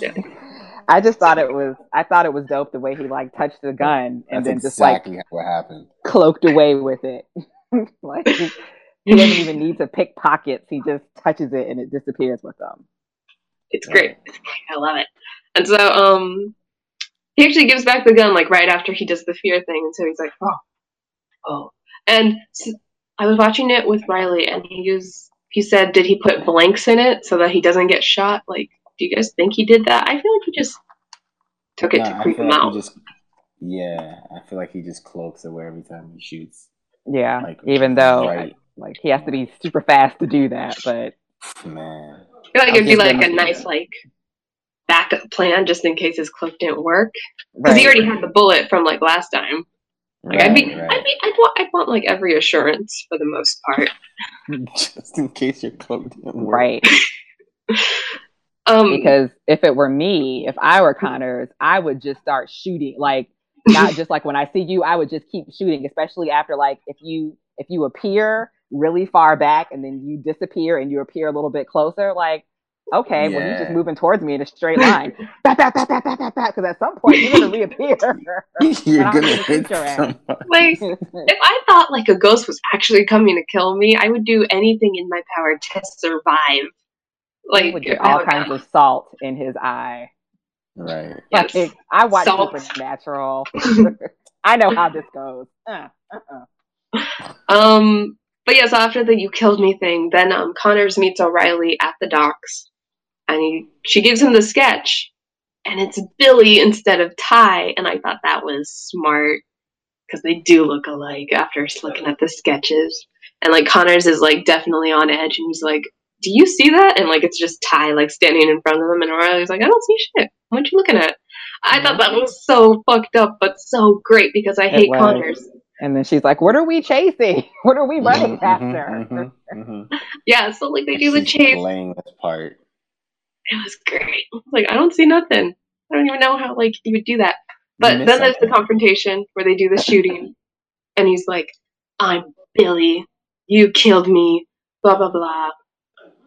Yeah. I just thought it was I thought it was dope the way he like touched the gun and That's then just like exactly what happened. cloaked away with it. like He doesn't even need to pick pockets. He just touches it and it disappears with them. It's great. It's great. I love it. And so, um, he actually gives back the gun like right after he does the fear thing, and so he's like, "Oh, oh." And I was watching it with Riley, and he used he said, did he put blanks in it so that he doesn't get shot? Like, do you guys think he did that? I feel like he just took it Nah, to creep him like out. just yeah, I feel like he just cloaks away every time he shoots. Yeah, Like even though right, like he has to be super fast to do that, but man. I feel like I'll it'd be like a nice like backup plan just in case his cloak didn't work because he right, already had the bullet from like last time. Like I'd be, Right, right. I'd be, I'd want, I'd want like every assurance for the most part. just in case your cloak didn't work. right. Um, Because if it were me, if I were Connors, I would just start shooting. Like not just like when I see you, I would just keep shooting, especially after like if you if you appear really far back and then you disappear and you appear a little bit closer, like okay, well you're just moving towards me in a straight line. Because at some point you're gonna reappear. You're gonna gonna hit shoot your ass. somebody. like if I thought like a ghost was actually coming to kill me, I would do anything in my power to survive. Like Like would get all kinds gun. of salt in his eye. Right. Yes. I watch Salt. Supernatural. I know how this goes. Uh, uh-uh. Um, but yeah, so after the "you killed me" thing, then um, Connors meets O'Reilly at the docks, and he, she gives him the sketch, and it's Billy instead of Ty, and I thought that was smart because they do look alike after looking at the sketches, and like Connors is like definitely on edge, and he's like, "Do you see that?" And like it's just Ty like standing in front of them, and O'Reilly's like, "I don't see shit. What you looking at?" I thought that was so fucked up, but so great because I It hate was. Connors. And then she's like, "What are we chasing? What are we running Mhm, after?" mhm, mhm. Yeah, so like they do the chase. Playing this part. It was great. Like I don't see nothing. I don't even know how like you would do that. But then there's the confrontation where they do the shooting, and he's like, "I'm Billy. You killed me. Blah blah blah.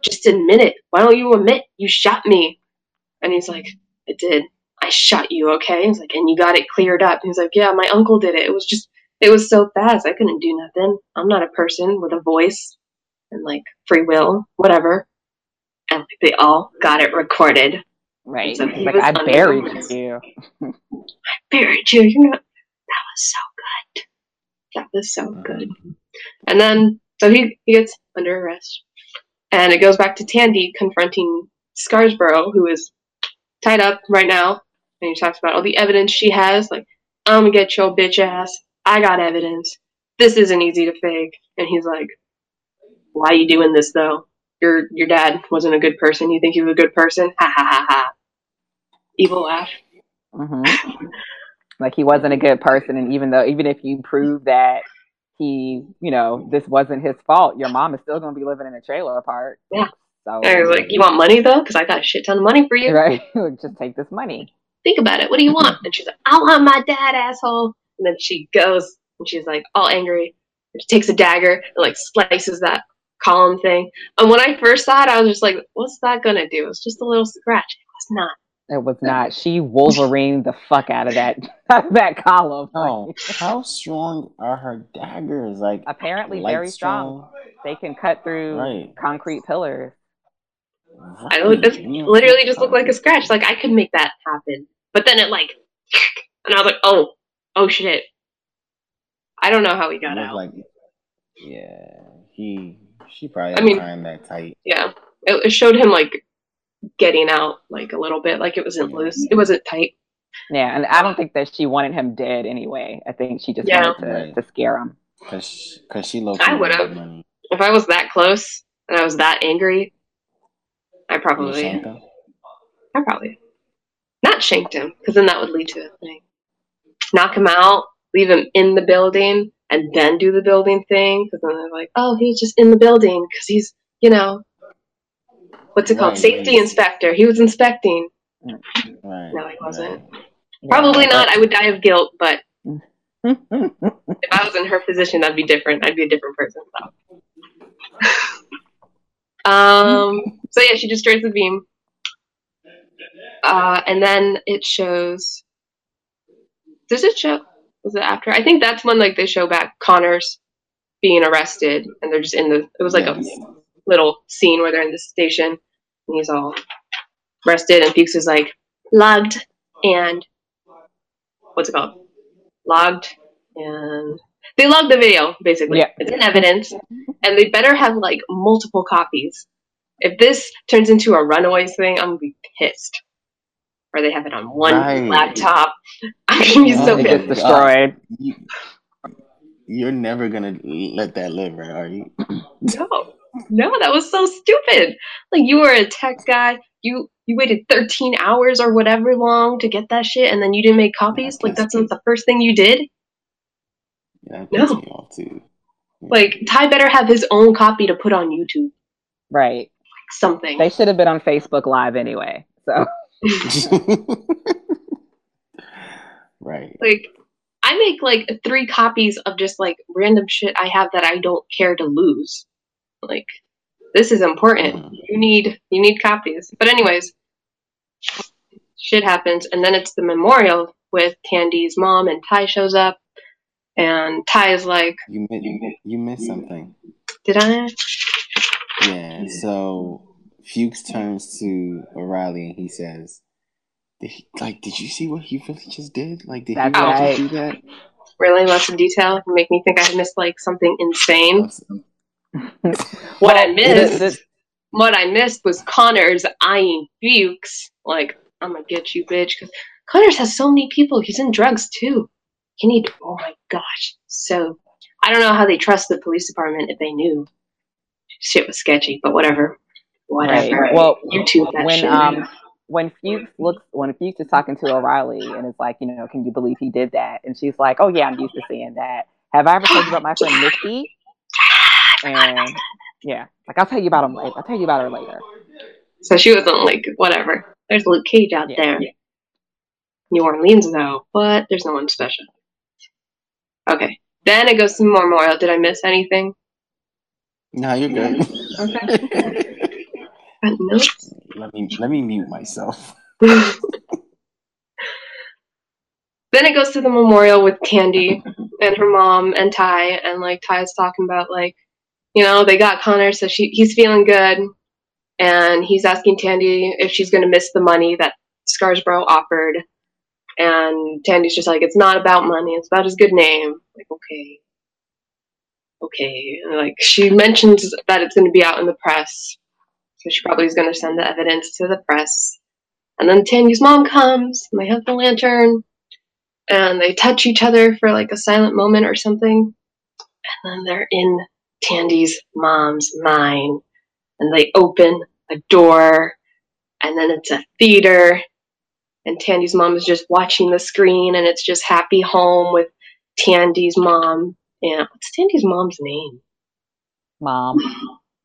Just admit it. Why don't you admit you shot me?" And he's like, "I did. I shot you. Okay." He's like, "And you got it cleared up." And he's like, "Yeah, my uncle did it. It was just, it was so fast. I couldn't do nothing. I'm not a person with a voice and like free will, whatever." And like, they all got it recorded. Right. So like, "I buried the- you." buried you. You're not. That was so good. That was so good. And then, so he, he gets under arrest. And it goes back to Tandy confronting Scarborough, who is tied up right now. And he talks about all the evidence she has. Like, I'm gonna get your bitch ass. I got evidence. This isn't easy to fake. And he's like, Why are you doing this though? Your your dad wasn't a good person. You think he was a good person? Ha ha ha ha. Evil laugh. hmm Like he wasn't a good person, and even though, even if you prove that he, you know, this wasn't his fault, your mom is still going to be living in a trailer park. Yeah. So I was like, You want money though? Because I got a shit ton of money for you. right, just take this money. think about it. What do you want? And she's like, I want my dad, asshole. And then she goes and she's like all angry. She takes a dagger and like slices that column thing. And when I first saw it, I was just like, what's that gonna do? It's just a little scratch. It was not. It was not. She Wolverine the fuck out of that out of that column. Oh, how strong are her daggers? Like Apparently very strong. They can cut through Right. concrete pillars. I don't, it You know, literally just looked like a scratch. Like I could make that happen. But then it like, and I was like, oh, oh shit. I don't know how he got looked out. Like, yeah, he. She probably I mean- time that tight. yeah, it, it showed him like getting out like a little bit. Like it wasn't loose. It wasn't tight. Yeah, and I don't think that she wanted him dead anyway. I think she just Yeah. wanted to, Right. to scare him. Cause, she- cause she low. I would've. If I was that close and I was that angry, I probably. I probably not shanked him because then that would lead to a thing. Knock him out, leave him in the building, and then do the building thing because then they're like, oh, he was just in the building because he's, you know, what's it called, Right, safety he's- inspector. He was inspecting. Right. No, he wasn't. right. Probably not. I would die of guilt, but if I was in her position, that'd be different. I'd be a different person. So. um. So yeah, she destroys the beam, uh, and then it shows. Does it show? Was it after? I think that's when like they show back Connors being arrested, and they're just in the. It was like Yes. a little scene where they're in the station, and he's all arrested, and Fuchs is like logged and what's it called? Logged and they logged the video basically. Yeah. It's in evidence, and they better have like multiple copies. If this turns into a Runaways thing, I'm gonna be pissed. Or they have it on one Right. laptop. I'm so it pissed. destroyed. You, you're never gonna let that live, right? Are you? No, no, that was so stupid. Like you were a tech guy, you you waited 13 hours or whatever long to get that shit, and then you didn't make copies. Like that's not the first thing you did. Yeah, that No. pissed me off too. Like Ty better have his own copy to put on YouTube. Right. Something. They should have been on Facebook Live anyway. So right. like I make like three copies of just like random shit I have that I don't care to lose. Like this is important. Mhm. You need you need copies. But anyways, shit happens and then it's the memorial with Tandy's mom and Ty shows up and Ty is like, You mi- you, you missed something. "Did I?" Yeah. So Fuchs turns to O'Reilly and he says, did he, "Like, did you see what he really just did? Like, did That's he really right. just do that?" Really lots of detail make me think I missed like something insane. What Well, I missed the- the- what I missed was Connors eyeing Fuchs like, I'm gonna get you, bitch. Because Connors has so many people. He's in drugs too. He need. Oh my gosh. So I don't know how they trust the police department if they knew shit was sketchy, but whatever. Whatever. Right. Well, YouTube that when shit. um when Fuchs looks when Fuchs is talking to O'Reilly and it's like, you know, can you believe he did that? And she's like, Oh yeah, I'm used to seeing that. Have I ever told you about my friend Misty? And yeah, like I'll tell you about him later. I'll tell you about her later. so she wasn't like whatever. There's Luke Cage out Yeah. there. New Orleans though, but there's no one special. Okay. Then it goes to Memorial. Did I miss anything? No, you're good. No. Let me let me mute myself. then it goes to the memorial with Tandy and her mom and Ty, and like Ty's talking about like, you know, they got Connor, so she he's feeling good, and he's asking Tandy if she's gonna miss the money that Scarborough offered, and Tandy's just like, it's not about money, it's about his good name. Like, okay, okay, like she mentions that it's gonna be out in the press, so she probably is gonna send the evidence to the press. And then Tandy's mom comes, and they have the lantern, and they touch each other for like a silent moment or something. And then they're in Tandy's mom's mind. And they open a door, and then it's a theater. And Tandy's mom is just watching the screen, and it's just happy home with Tandy's mom. And what's Tandy's mom's name? Mom.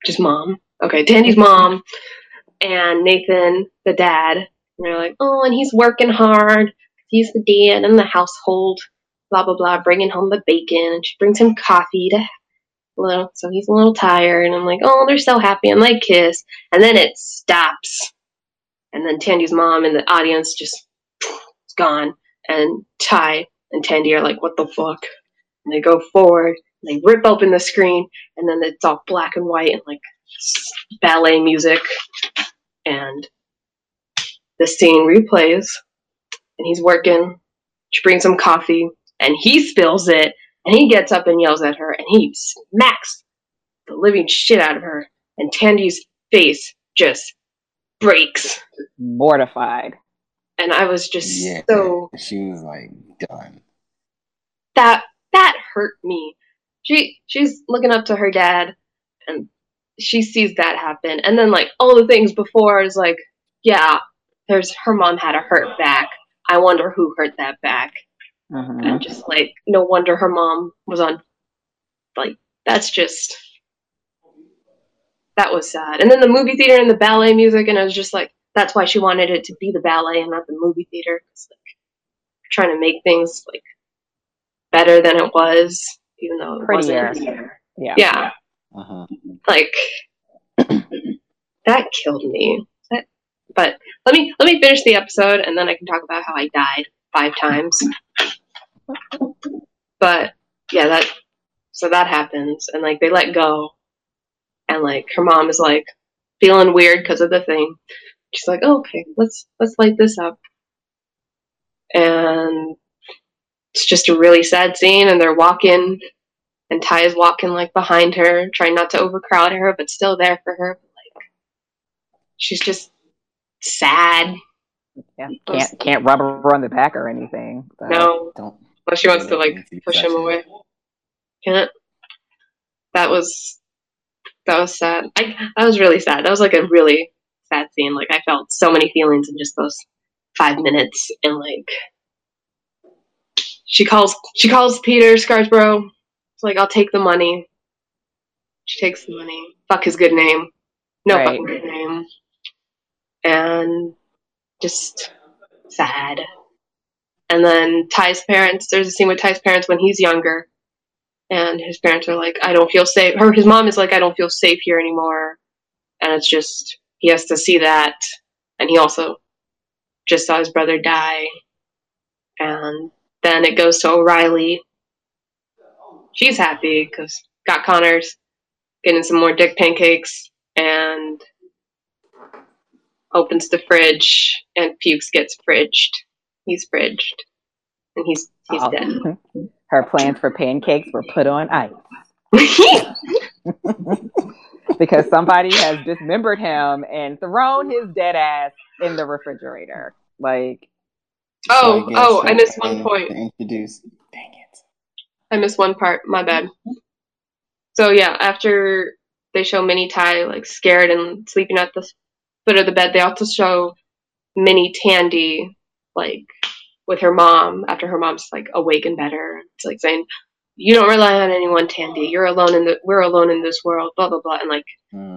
just mom. Okay, Tandy's mom and Nathan, the dad. And they're like, oh, and he's working hard. He's the dad and in the household. Blah blah blah, bringing home the bacon, and she brings him coffee to. Little, so he's a little tired, and I'm like, oh, they're so happy, and they kiss, and then it stops, and then Tandy's mom in the audience just is gone, and Ty and Tandy are like, what the fuck? And they go forward, and they rip open the screen, and then it's all black and white and like ballet music and the scene replays and he's working she brings him coffee and he spills it and he gets up and yells at her and he smacks the living shit out of her and tandy's face just breaks Mortified. and i was just Yeah. so She was like done. that that hurt me. She she's looking up to her dad and she sees that happen. And then like all the things before is like, yeah, there's her mom had a hurt back. I wonder who hurt that back. Mhm. And just like no wonder her mom was on like that's just that was sad. And then the movie theater and the ballet music and I was just like that's why she wanted it to be the ballet and not the movie theater 'cause, like trying to make things like better than it was even though it Prettier. wasn't. Yeah. Yeah, Uh-huh. like that killed me. That, but let me let me finish the episode and then I can talk about how I died five times. But yeah, that so that happens, and like they let go, and like her mom is like feeling weird because of the thing. She's like, oh, okay, let's let's light this up, and it's just a really sad scene. And they're walking, and Ty is walking like behind her, trying not to overcrowd her, but still there for her. Like she's just sad. Yeah, can't can't rub her on the back or anything. No, Don't. well, she wants to like push him away. Can't. That was that was sad. I that was really sad. That was like a really sad scene. Like I felt so many feelings in just those five minutes, and like she calls she calls Peter Scarborough. It's like I'll take the money. She takes the money. Fuck his good name. No Right. fucking good name. And just sad. And then Ty's parents, there's a scene with Ty's parents when he's younger. And his parents are like, I don't feel safe. Or his mom is like, I don't feel safe here anymore. And it's just, he has to see that. And he also just saw his brother die. And then it goes to O'Reilly. She's happy because got Connors getting some more dick pancakes and opens the fridge and Fuchs gets fridged. He's fridged. And he's he's Oh. dead. Her plans for pancakes were put on ice because somebody has dismembered him and thrown his dead ass in the refrigerator. Like, oh, So I oh, I we're missed one point. Introduce. Dang it. I missed one part. My bad. So yeah, after they show Minnie Ty like scared and sleeping at the foot of the bed, they also show Minnie Tandy like with her mom after her mom's like awake and better. It's like saying, "You don't rely on anyone, Tandy. You're alone in the we're alone in this world." Blah blah blah, and like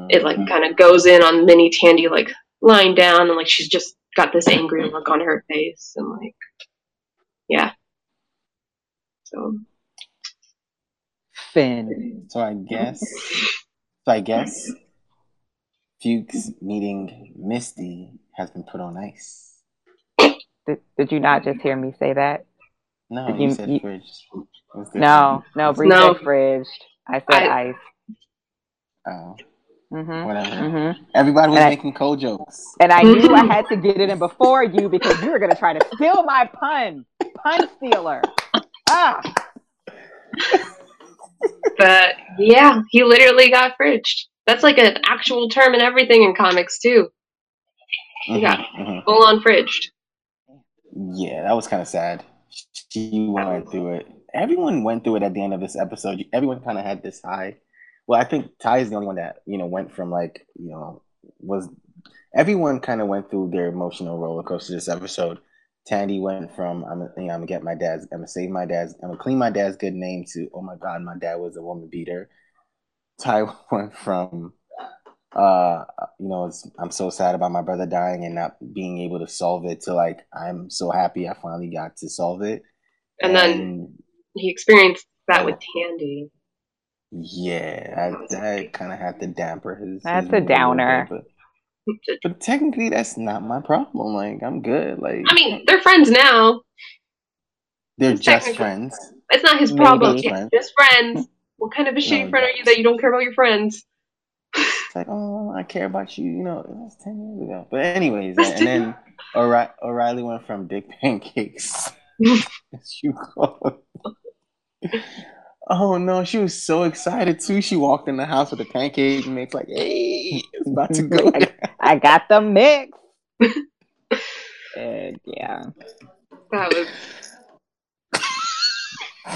it like Mhm. kind of goes in on Minnie Tandy like lying down and like she's just got this angry look on her face and like yeah. So Finn. So I guess. So I guess. Fuchs meeting Misty has been put on ice. Did, did you not just hear me say that? No, Did you, you- said you- fridge. What's this? No, no, Bri No. said fridged. I said I- ice. Oh, hmm whatever. hmm Everybody was And I- making cold jokes. And I knew I had to get it in before you because you were going to try to steal my pun. Pun stealer. Ah, But yeah, he literally got fridged. That's like an actual term and everything in comics too. Yeah. Mhm, mhm. Full on fridged. Yeah, that was kind of sad. She went through it. Everyone went through it at the end of this episode. Everyone kind of had this high. Well, I think Ty is the only one that you know went from like you know was. Everyone kind of went through their emotional roller coaster this episode. Tandy went from I'm you know, I'm gonna get my dad's I'm gonna save my dad's I'm gonna clean my dad's good name to oh my god my dad was a woman beater. Ty went from uh you know it's, I'm so sad about my brother dying and not being able to solve it to like I'm so happy I finally got to solve it. And then he experienced that with Tandy. yeah, that, that kind of had to damper his. That's his a downer. bit, but, technically, that's not my problem. Like I'm good. Like I mean, they're friends now. they're just friends. It's not his problem. Just friends. just friends. What kind of a shitty No, friend are you that you don't care about your friends? It's like, oh, I care about you. You know, it was ten years ago. But anyways, and then O'Reilly, O'Reilly went from big pancakes. as you call it. Oh no, she was so excited too. She walked in the house with a pancake mix, like, hey, it's about to go. down." I got the mix. and yeah, That was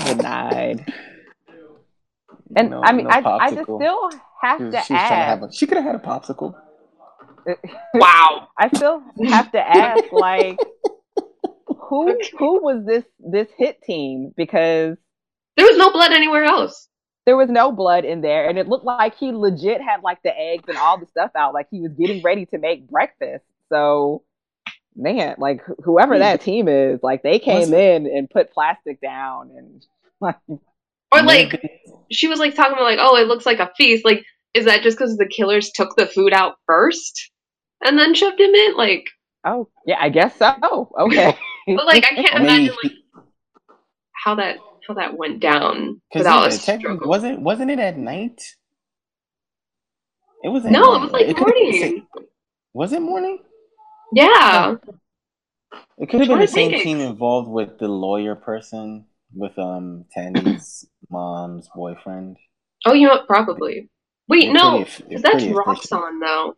denied. And No- I mean, no I, I just still have She was, to she was trying to ask. have a. She could have had a popsicle. wow. I still have to ask, like, who who was this this hit team? Because There was no blood anywhere else. there was no blood in there, and it looked like he legit had like the eggs and all the stuff out, like he was getting ready to make breakfast. So, man, like whoever hmm. that team is, like they came Was- in and put plastic down, and like Or like she was like talking about like, oh, it looks like a feast. Like, is that just because the killers took the food out first and then shoved him in? Like, oh yeah, I guess so. Okay, but like I can't imagine like how that how that went down Because without technically, struggle. wasn't wasn't it at night? It was at No, night, it was like been morning. Was it morning? Yeah. It could have been the same it? team involved with the lawyer person with um Tandy's mom's boyfriend. Oh, you know what? Probably. Wait, They're no, pretty eff- they're 'cause that's pretty efficient. Though.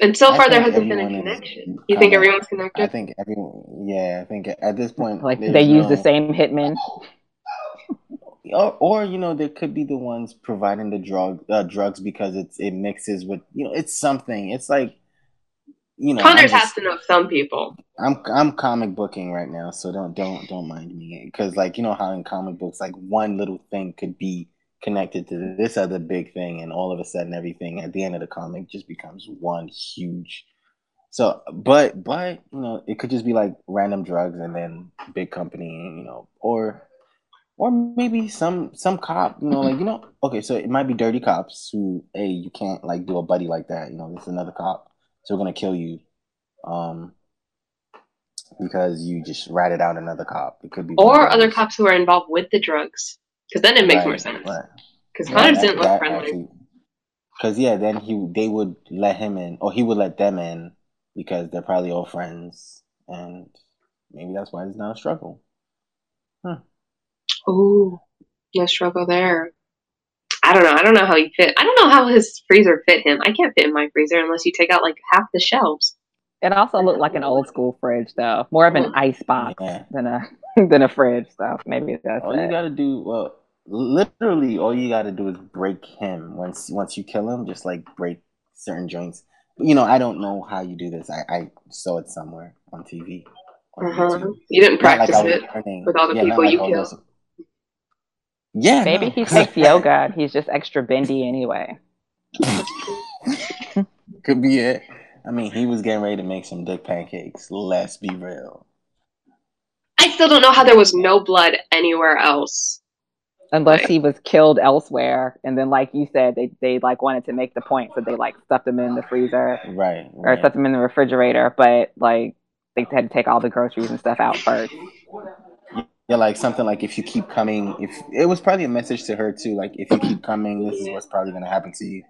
And so I far, there hasn't been a everyone is connection. You think kinda- everyone's I think everyone. Yeah, I think at this point, Like they use the same hitmen. or, or you know, there could be the ones providing the drug uh, drugs because it's it mixes with you know it's something. It's like you know, I'm Connors just- has to know some people. I'm I'm comic booking right now, so don't don't don't mind me because like you know how in comic books like one little thing could be connected to this other big thing, and all of a sudden everything at the end of the comic just becomes one huge. So, but but you know it could just be like random drugs and then big company, you know, or or maybe some some cop, you know, like you know, okay, so it might be dirty cops who, hey, you can't like do a buddy like that, you know, this is another cop, so we're gonna kill you, um, because you just ratted out another cop. It could be Or other cops who are involved with the drugs. Because then it makes more sense. Because Yeah, Connors that- didn't look that friendly. Cause yeah, then he they would let him in, or he would let them in, because they're probably all friends, and maybe that's why it's not a struggle. Huh. Ooh, no struggle there. I don't know. I don't know how he fit. I don't know how his freezer fit him. I can't fit in my freezer unless you take out like half the shelves. It also looked like an old school fridge though, more of an ice box Yeah. than a than a fridge. So maybe that's All you gotta do, well, literally, all you gotta do is break him. Once once you kill him, just like break certain joints. You know, I don't know how you do this. I, I saw it somewhere on TV. On Uh-huh. You didn't Not like practice I it. learning. with all the Yeah, people like you I was kill. also- Yeah, Maybe no. he takes yoga. and He's just extra bendy anyway. Could be it. I mean, he was getting ready to make some dick pancakes. Let's be real. I still don't know how there was no blood anywhere else. Unless he was killed elsewhere, and then like you said, they they like wanted to make the point, so they like stuffed him in the freezer Right. or stuffed him in the refrigerator. But like they had to take all the groceries and stuff out first. Yeah, like something like if you keep coming, if it was probably a message to her too, like if you keep coming, this is what's probably gonna happen to you.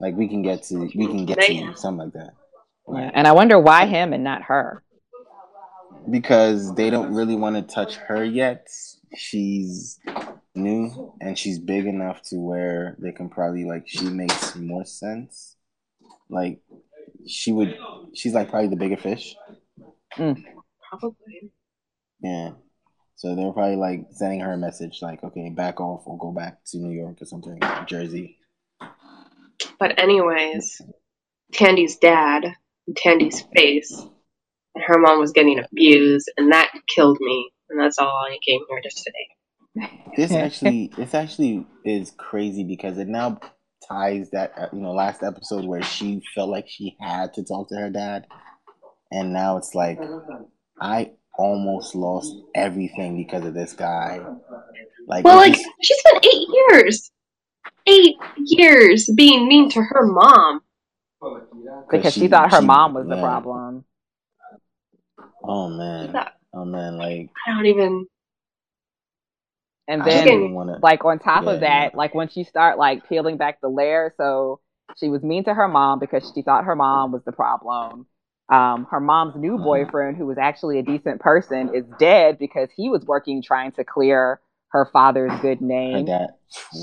Like we can get to, we can get to you, something like that. Yeah. And I wonder why him and not her. Because they don't really want to touch her yet. She's new and she's big enough to where they can probably like she makes more sense. Like she would, she's like probably the bigger fish. Mm. Probably. Yeah. So they're probably like sending her a message like, okay, back off or go back to New York or something, Jersey. But anyways, Tandy's dad, Tandy's face, and her mom was getting abused, and that killed me. And that's all I came here to say. This actually, this actually is crazy because it now ties that uh, you know last episode where she felt like she had to talk to her dad, and now it's like I almost lost everything because of this guy. Like, Well, like just- she spent eight years, eight years being mean to her mom. because she, she- thought her she- mom was the problem. oh man, oh man, like I don't even. And then want to. like on top Yeah, of that, like once you start like peeling back the layer, so she was mean to her mom because she thought her mom was the problem. Um, her mom's new Mhm. boyfriend, who was actually a decent person, is dead because he was working trying to clear her father's good name.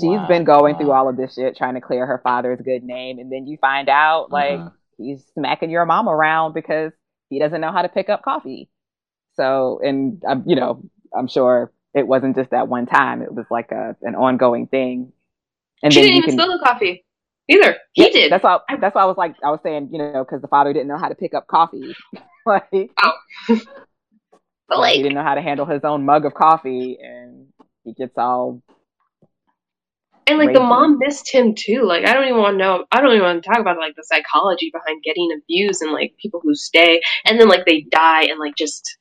She's Wow, been going through all of this shit trying to clear her father's good name, and then you find out like Mhm. he's smacking your mom around because he doesn't know how to pick up coffee. So, and um, you know, I'm sure it wasn't just that one time; it was like a an ongoing thing. And she then didn't even can, spill the coffee either. He Yeah, did. That's why. That's why I was like, I was saying, you know, because the father didn't know how to pick up coffee. like, oh. but he like, didn't know how to handle his own mug of coffee, and he gets all and like the mom missed him too. Like I don't even want to know. I don't even want to talk about like the psychology behind getting abused and like people who stay and then like they die and like just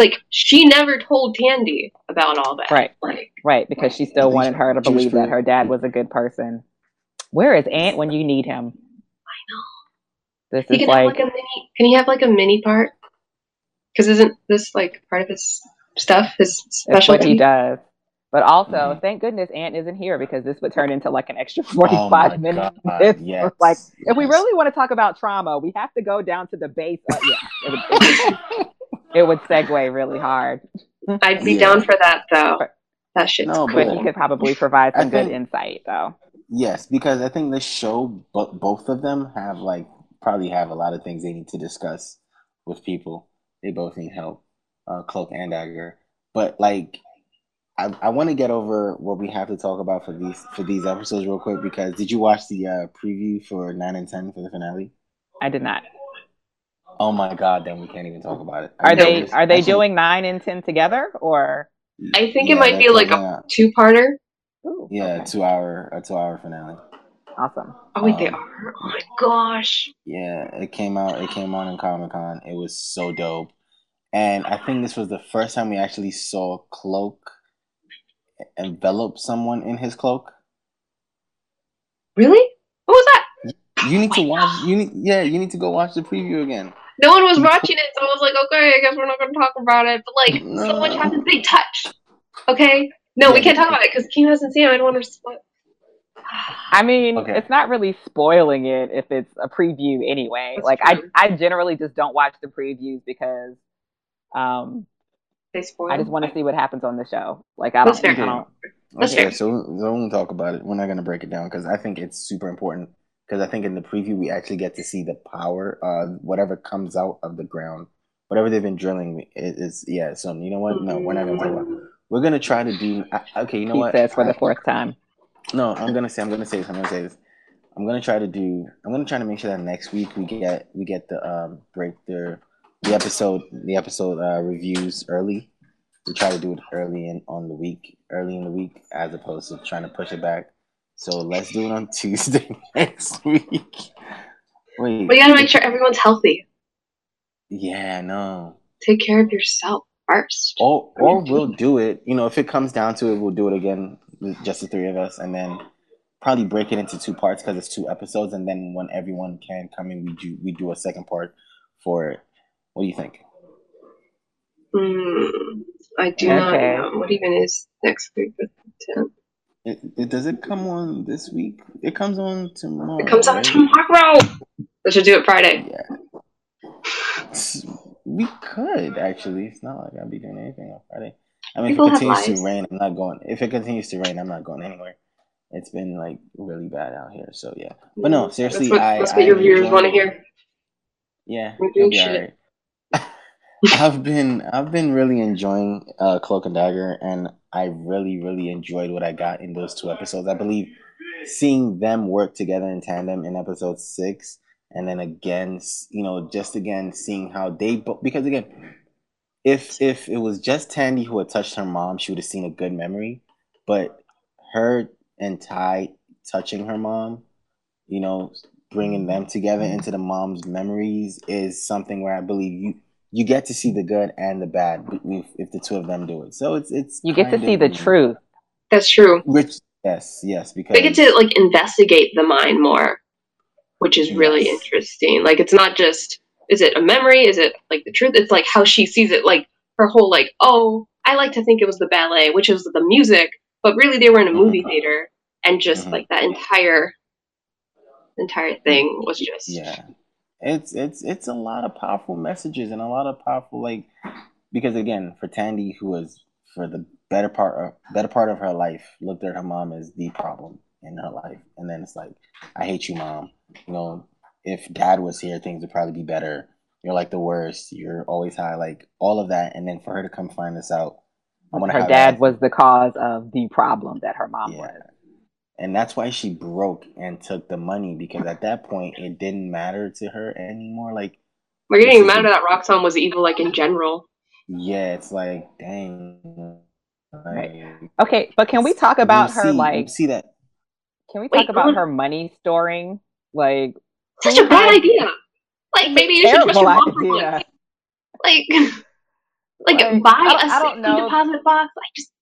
like she never told Tandy about all that. Right. Like right because she still wanted her to believe that her dad was a good person. Where is Aunt when you need him? I know. This he is can have like like a mini. Can he have like a mini part? Because isn't this like part of his stuff. His special. what he does. But also, Mhm. thank goodness Aunt isn't here because this would turn into like an extra Oh 45 minutes. God, yes, like, if we really want to talk about trauma, we have to go down to the base. Uh, yeah, it would, it, would, it would segue really hard. I'd be Yeah. down for that though. That shit's No, But cool. he could probably provide I some good insight, though. Yes, because I think this show, bo- both of them have like probably have a lot of things they need to discuss with people. They both need help, uh, Cloak and Dagger. But like, I, I want to get over what we have to talk about for these for these episodes real quick. Because did you watch the uh, preview for nine and ten for the finale? I did not. Oh my God! Then we can't even talk about it. Are they just- are they actually- doing nine and ten together or? I think Yeah, it might be like closing a out. two-parter. Ooh, yeah okay. two hour a two hour finale. awesome. Oh wait, they Um, are. Oh my gosh. Yeah, it came out. It came out in Comic Con. It was so dope, and I think this was the first time we actually saw Cloak envelop someone in his cloak. Really? What was that? You need to watch. You need, yeah, you need to go watch the preview again. No one was watching it, so I was like, okay, I guess we're not going to talk about it. But like, so much happens. They touch. Okay. No, we can't talk about it because Keem hasn't seen it. I don't want to spoil. I mean, Okay. it's not really spoiling it if it's a preview anyway. That's like I, true. I generally just don't watch the previews because um They spoil. I just want to see what happens on the show. Like I don't, That's fair. I don't Okay, so so we'll talk about it. We're not gonna break it down because I think it's super important. Because I think in the preview we actually get to see the power, uh, whatever comes out of the ground, whatever they've been drilling it is yeah. So you know what? No, we're not gonna talk about. We're gonna try to do. I- Okay, you know he what? says for the fourth time. No, I'm gonna say I'm gonna say this. I'm gonna say this. I'm gonna try to do. I'm gonna try to make sure that next week we get we get the um break the the episode the episode uh, reviews early. We try to do it early in on the week, early in the week, as opposed to trying to push it back. So let's do it on Tuesday next week. Wait, But you gotta make sure everyone's healthy. Yeah, no. Take care of yourself first. Or or we'll do it. You know, if it comes down to it, we'll do it again, just the three of us, and then probably break it into two parts because it's two episodes, and then when everyone can come in, we do we do a second part for it. What do you think? Hmm. I do Okay. not know. What even is next week? The 10th? It, it does it come on this week? It comes on tomorrow. It comes out right? tomorrow. We should do it Friday. Yeah. We could actually. It's not like I'll be doing anything on Friday. I mean, People if it continues to rain, I'm not going. If it continues to rain, I'm not going anywhere. It's been like really bad out here, so yeah. But no, seriously, that's what, I- that's what I your viewers want to hear. Yeah, We're you'll doing be shit. alright. I've been I've been really enjoying uh, Cloak and Dagger, and I really really enjoyed what I got in those two episodes. I believe seeing them work together in tandem in episode six, and then again, you know, just again seeing how they because again, if if it was just Tandy who had touched her mom, she would have seen a good memory, but her and Ty touching her mom, you know, bringing them together into the mom's memories is something where I believe you you get to see the good and the bad if, if the two of them do it. So it's it's You get to see the truth. That's true. Which yes, yes, because They get to like investigate the mind more, which is really interesting. Like it's not just is it a memory? Is it like the truth? It's like how she sees it. Like her whole like oh I like to think it was the ballet, which is the music, but really they were in a movie Mhm. theater, and just Mhm. like that entire entire thing was just yeah it's it's it's a lot of powerful messages and a lot of powerful like because again for tandy who was for the better part of better part of her life looked at her mom as the problem in her life. And then it's like i hate you mom. You know if dad was here things would probably be better. You're like the worst. You're always high like all of that. And then for her to come find this out I Her dad was the cause of the problem that her mom yeah. was. And that's why she broke and took the money because at that point it didn't matter to her anymore. Like, we're getting This is mad the- that Roxxon was evil like in general. yeah, it's like, dang. Like, Right. Okay, but can we talk about we'll her see- like see that? can we Wait, talk about her money storing? Like Such a bad idea. Like maybe you should trust your mom for idea. Like like, Like, buy I don't- a I don't safety deposit box. Like just that was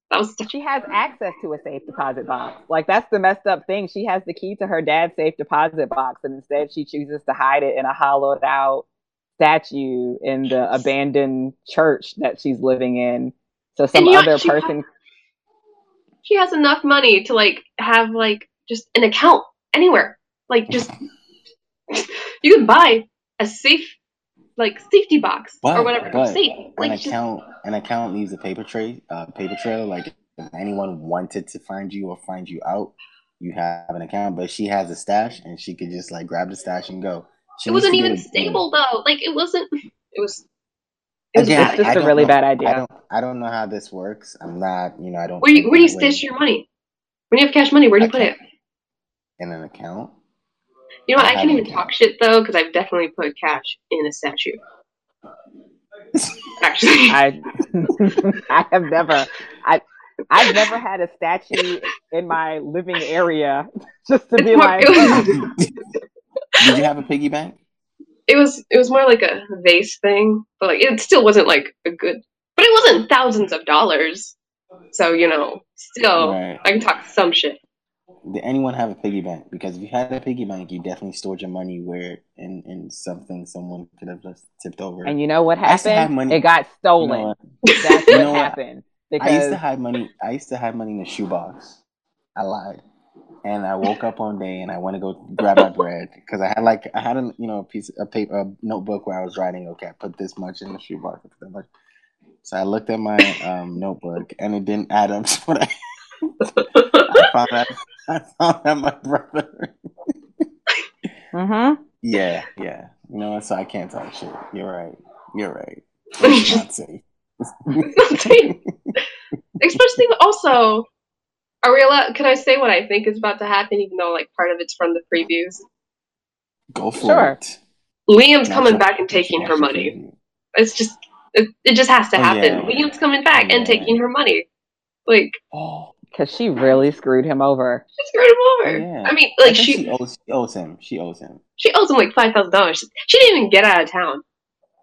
she has access to a safe deposit box. Like that's the messed up thing. She has the key to her dad's safe deposit box, and instead she chooses to hide it in a hollowed out statue in the abandoned church that she's living in. So some know, other she- person. She has enough money to like have like just an account anywhere. Like just you can buy a safe like safety box But, or whatever. but safe. an Like just, account an account leaves a paper trail uh, paper trail like if anyone wanted to find you or find you out you have an account but she has a stash and she could just like grab the stash and go she it wasn't to do even it, you know. stable though. Like it wasn't it was it was Again, It's just I a don't really know- bad I idea. don't I don't know how this works. I'm not, you know, I don't Where do you where do you stash your money? When you have cash money, where do you put it? in an account. You know what? I I can't even talk shit though, because I've definitely put cash in a statue. Actually, I I have never I I've never had a statue in my living area just to It's be more- like it was- Did you have a piggy bank? it was it was more like a vase thing, but like it still wasn't like a good. But it wasn't thousands of dollars, so you know, still Right. I can talk some shit. Did anyone have a piggy bank? Because if you had a piggy bank, you definitely stored your money where in in something someone could have just tipped over. and you know what I have happened? money- It got You stolen. know what? That's You what know what? happened. I used to hide money. I used to hide money in a shoebox. I lied, and I woke up one day and I went to go grab my bread because I had like I had a you know a piece a paper a notebook where I was writing. Okay, I put this much in the shoebox. Put that much. So I looked at my um, notebook and it didn't add up to what I, I found out. I found out my brother. mm-hmm. Yeah, yeah. You know what? So I can't talk shit. You're right. You're right. It's not safe. Especially also, are we allowed? Can I say what I think is about to happen, even though like part of it's from the previews? Go for Sure. it. Liam's Not coming your- back and taking her money. preview. It's just it, it just has to Oh, happen. yeah. Liam's coming back Oh, and yeah. taking her money. Like Oh, Because she really screwed him over. she screwed him over. Yeah. I mean, like think she she owes she owes him. She owes him. she owes him like five thousand dollars. She didn't even get out of town.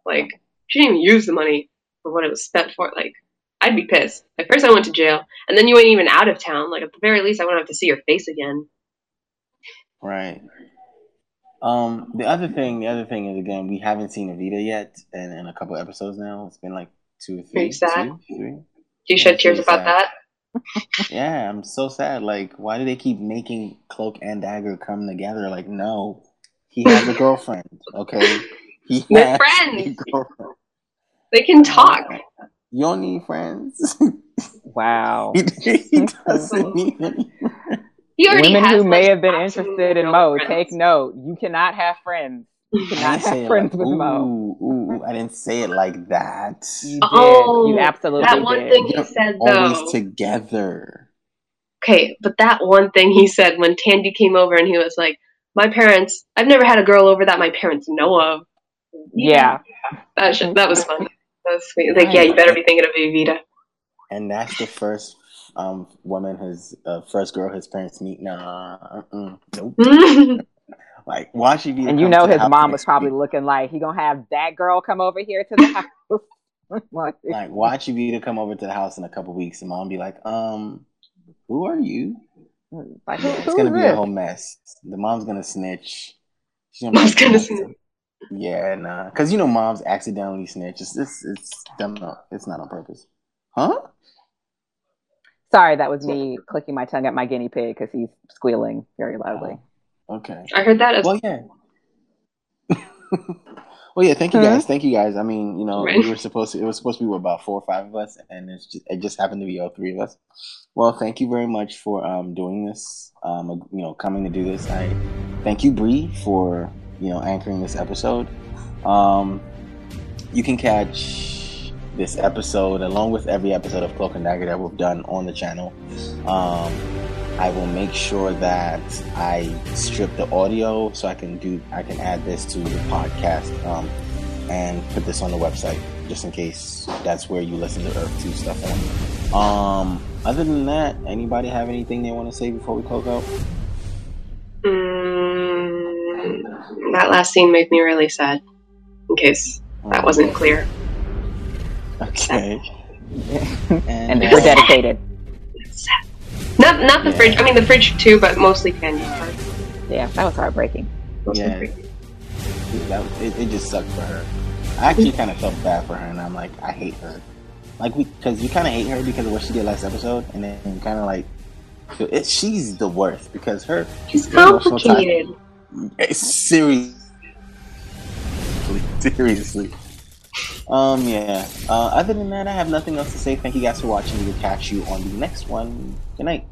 Like she didn't even use the money for what it was spent for. Like I'd be pissed. Like first I went to jail, and then you ain't even out of town. Like at the very least, I wouldn't have to see your face again. Right. Um, the other thing, the other thing is again, we haven't seen Evita yet, and in a couple episodes now. It's been like two or three. sad? two, three. Do you shed tears really about sad. that? Yeah, I'm so sad. Like, why do they keep making Cloak and Dagger come together? Like, no, he has a girlfriend. Okay, he They're has friends. a girlfriend. They can uh, talk. You don't need friends. Wow. he, he doesn't need any. He already Women has who may like, have been interested in Moe, friends. take note. You cannot have friends. You cannot have friends like, with Moe. ooh, ooh, ooh, I didn't say it like that. You did. Oh, you absolutely that one did. thing he They're said Always together. Okay, but that one thing he said when Tandy came over and he was like, "My parents, I've never had a girl over that my parents know of." Yeah. that sh- that was fun. That was sweet. Like, yeah, you better be thinking of Evita. And that's the first um woman his uh, first girl his parents meet. Nah, uh-uh, nope. Like watch Evita. And you come know to the his house mom was probably week. looking like he gonna have that girl come over here to the house. like, like watch to come over to the house in a couple weeks, and mom be like, um, who are you? like, who, It's who gonna be this? a whole mess. The mom's gonna snitch. She's be Mom's like, gonna snitch. Yeah, nah, because you know moms accidentally snitch. It's it's, it's dumb. no, It's not on purpose. Huh? Sorry, that was me clicking my tongue at my guinea pig because he's squealing very loudly. Okay. I heard that as Well, yeah. well, yeah. Thank you guys. Thank you guys. I mean, you know, Right. we were supposed to. It was supposed to be about four or five of us, and it's just, it just happened to be all three of us. Well, thank you very much for um doing this. Um, you know, coming to do this. I thank you, Bri, for you know anchoring this episode. Um, you can catch this episode along with every episode of Cloak and Dagger that we've done on the channel. Um, I will make sure that I strip the audio so I can do I can add this to the podcast um, and put this on the website just in case that's where you listen to Earth Two stuff on. Um, other than that, anybody have anything they want to say before we close out? mm, that last scene made me really sad. In case that wasn't clear. okay. and uh, we're dedicated. Sad. Not not the Yeah. fridge. I mean the fridge too, but mostly Tandy. part. Yeah, that was heartbreaking. Mostly Yeah. Tandy. that, it, it just sucked for her. I actually kind of felt bad for her, and I'm like, I hate her. like we because you kind of hate her because of what she did last episode, and then kind of like it, she's the worst because her She's her emotional time- complicated. It's seriously, seriously. Um, yeah. Uh, other than that, I have nothing else to say. Thank you guys for watching. We'll catch you on the next one. Good night.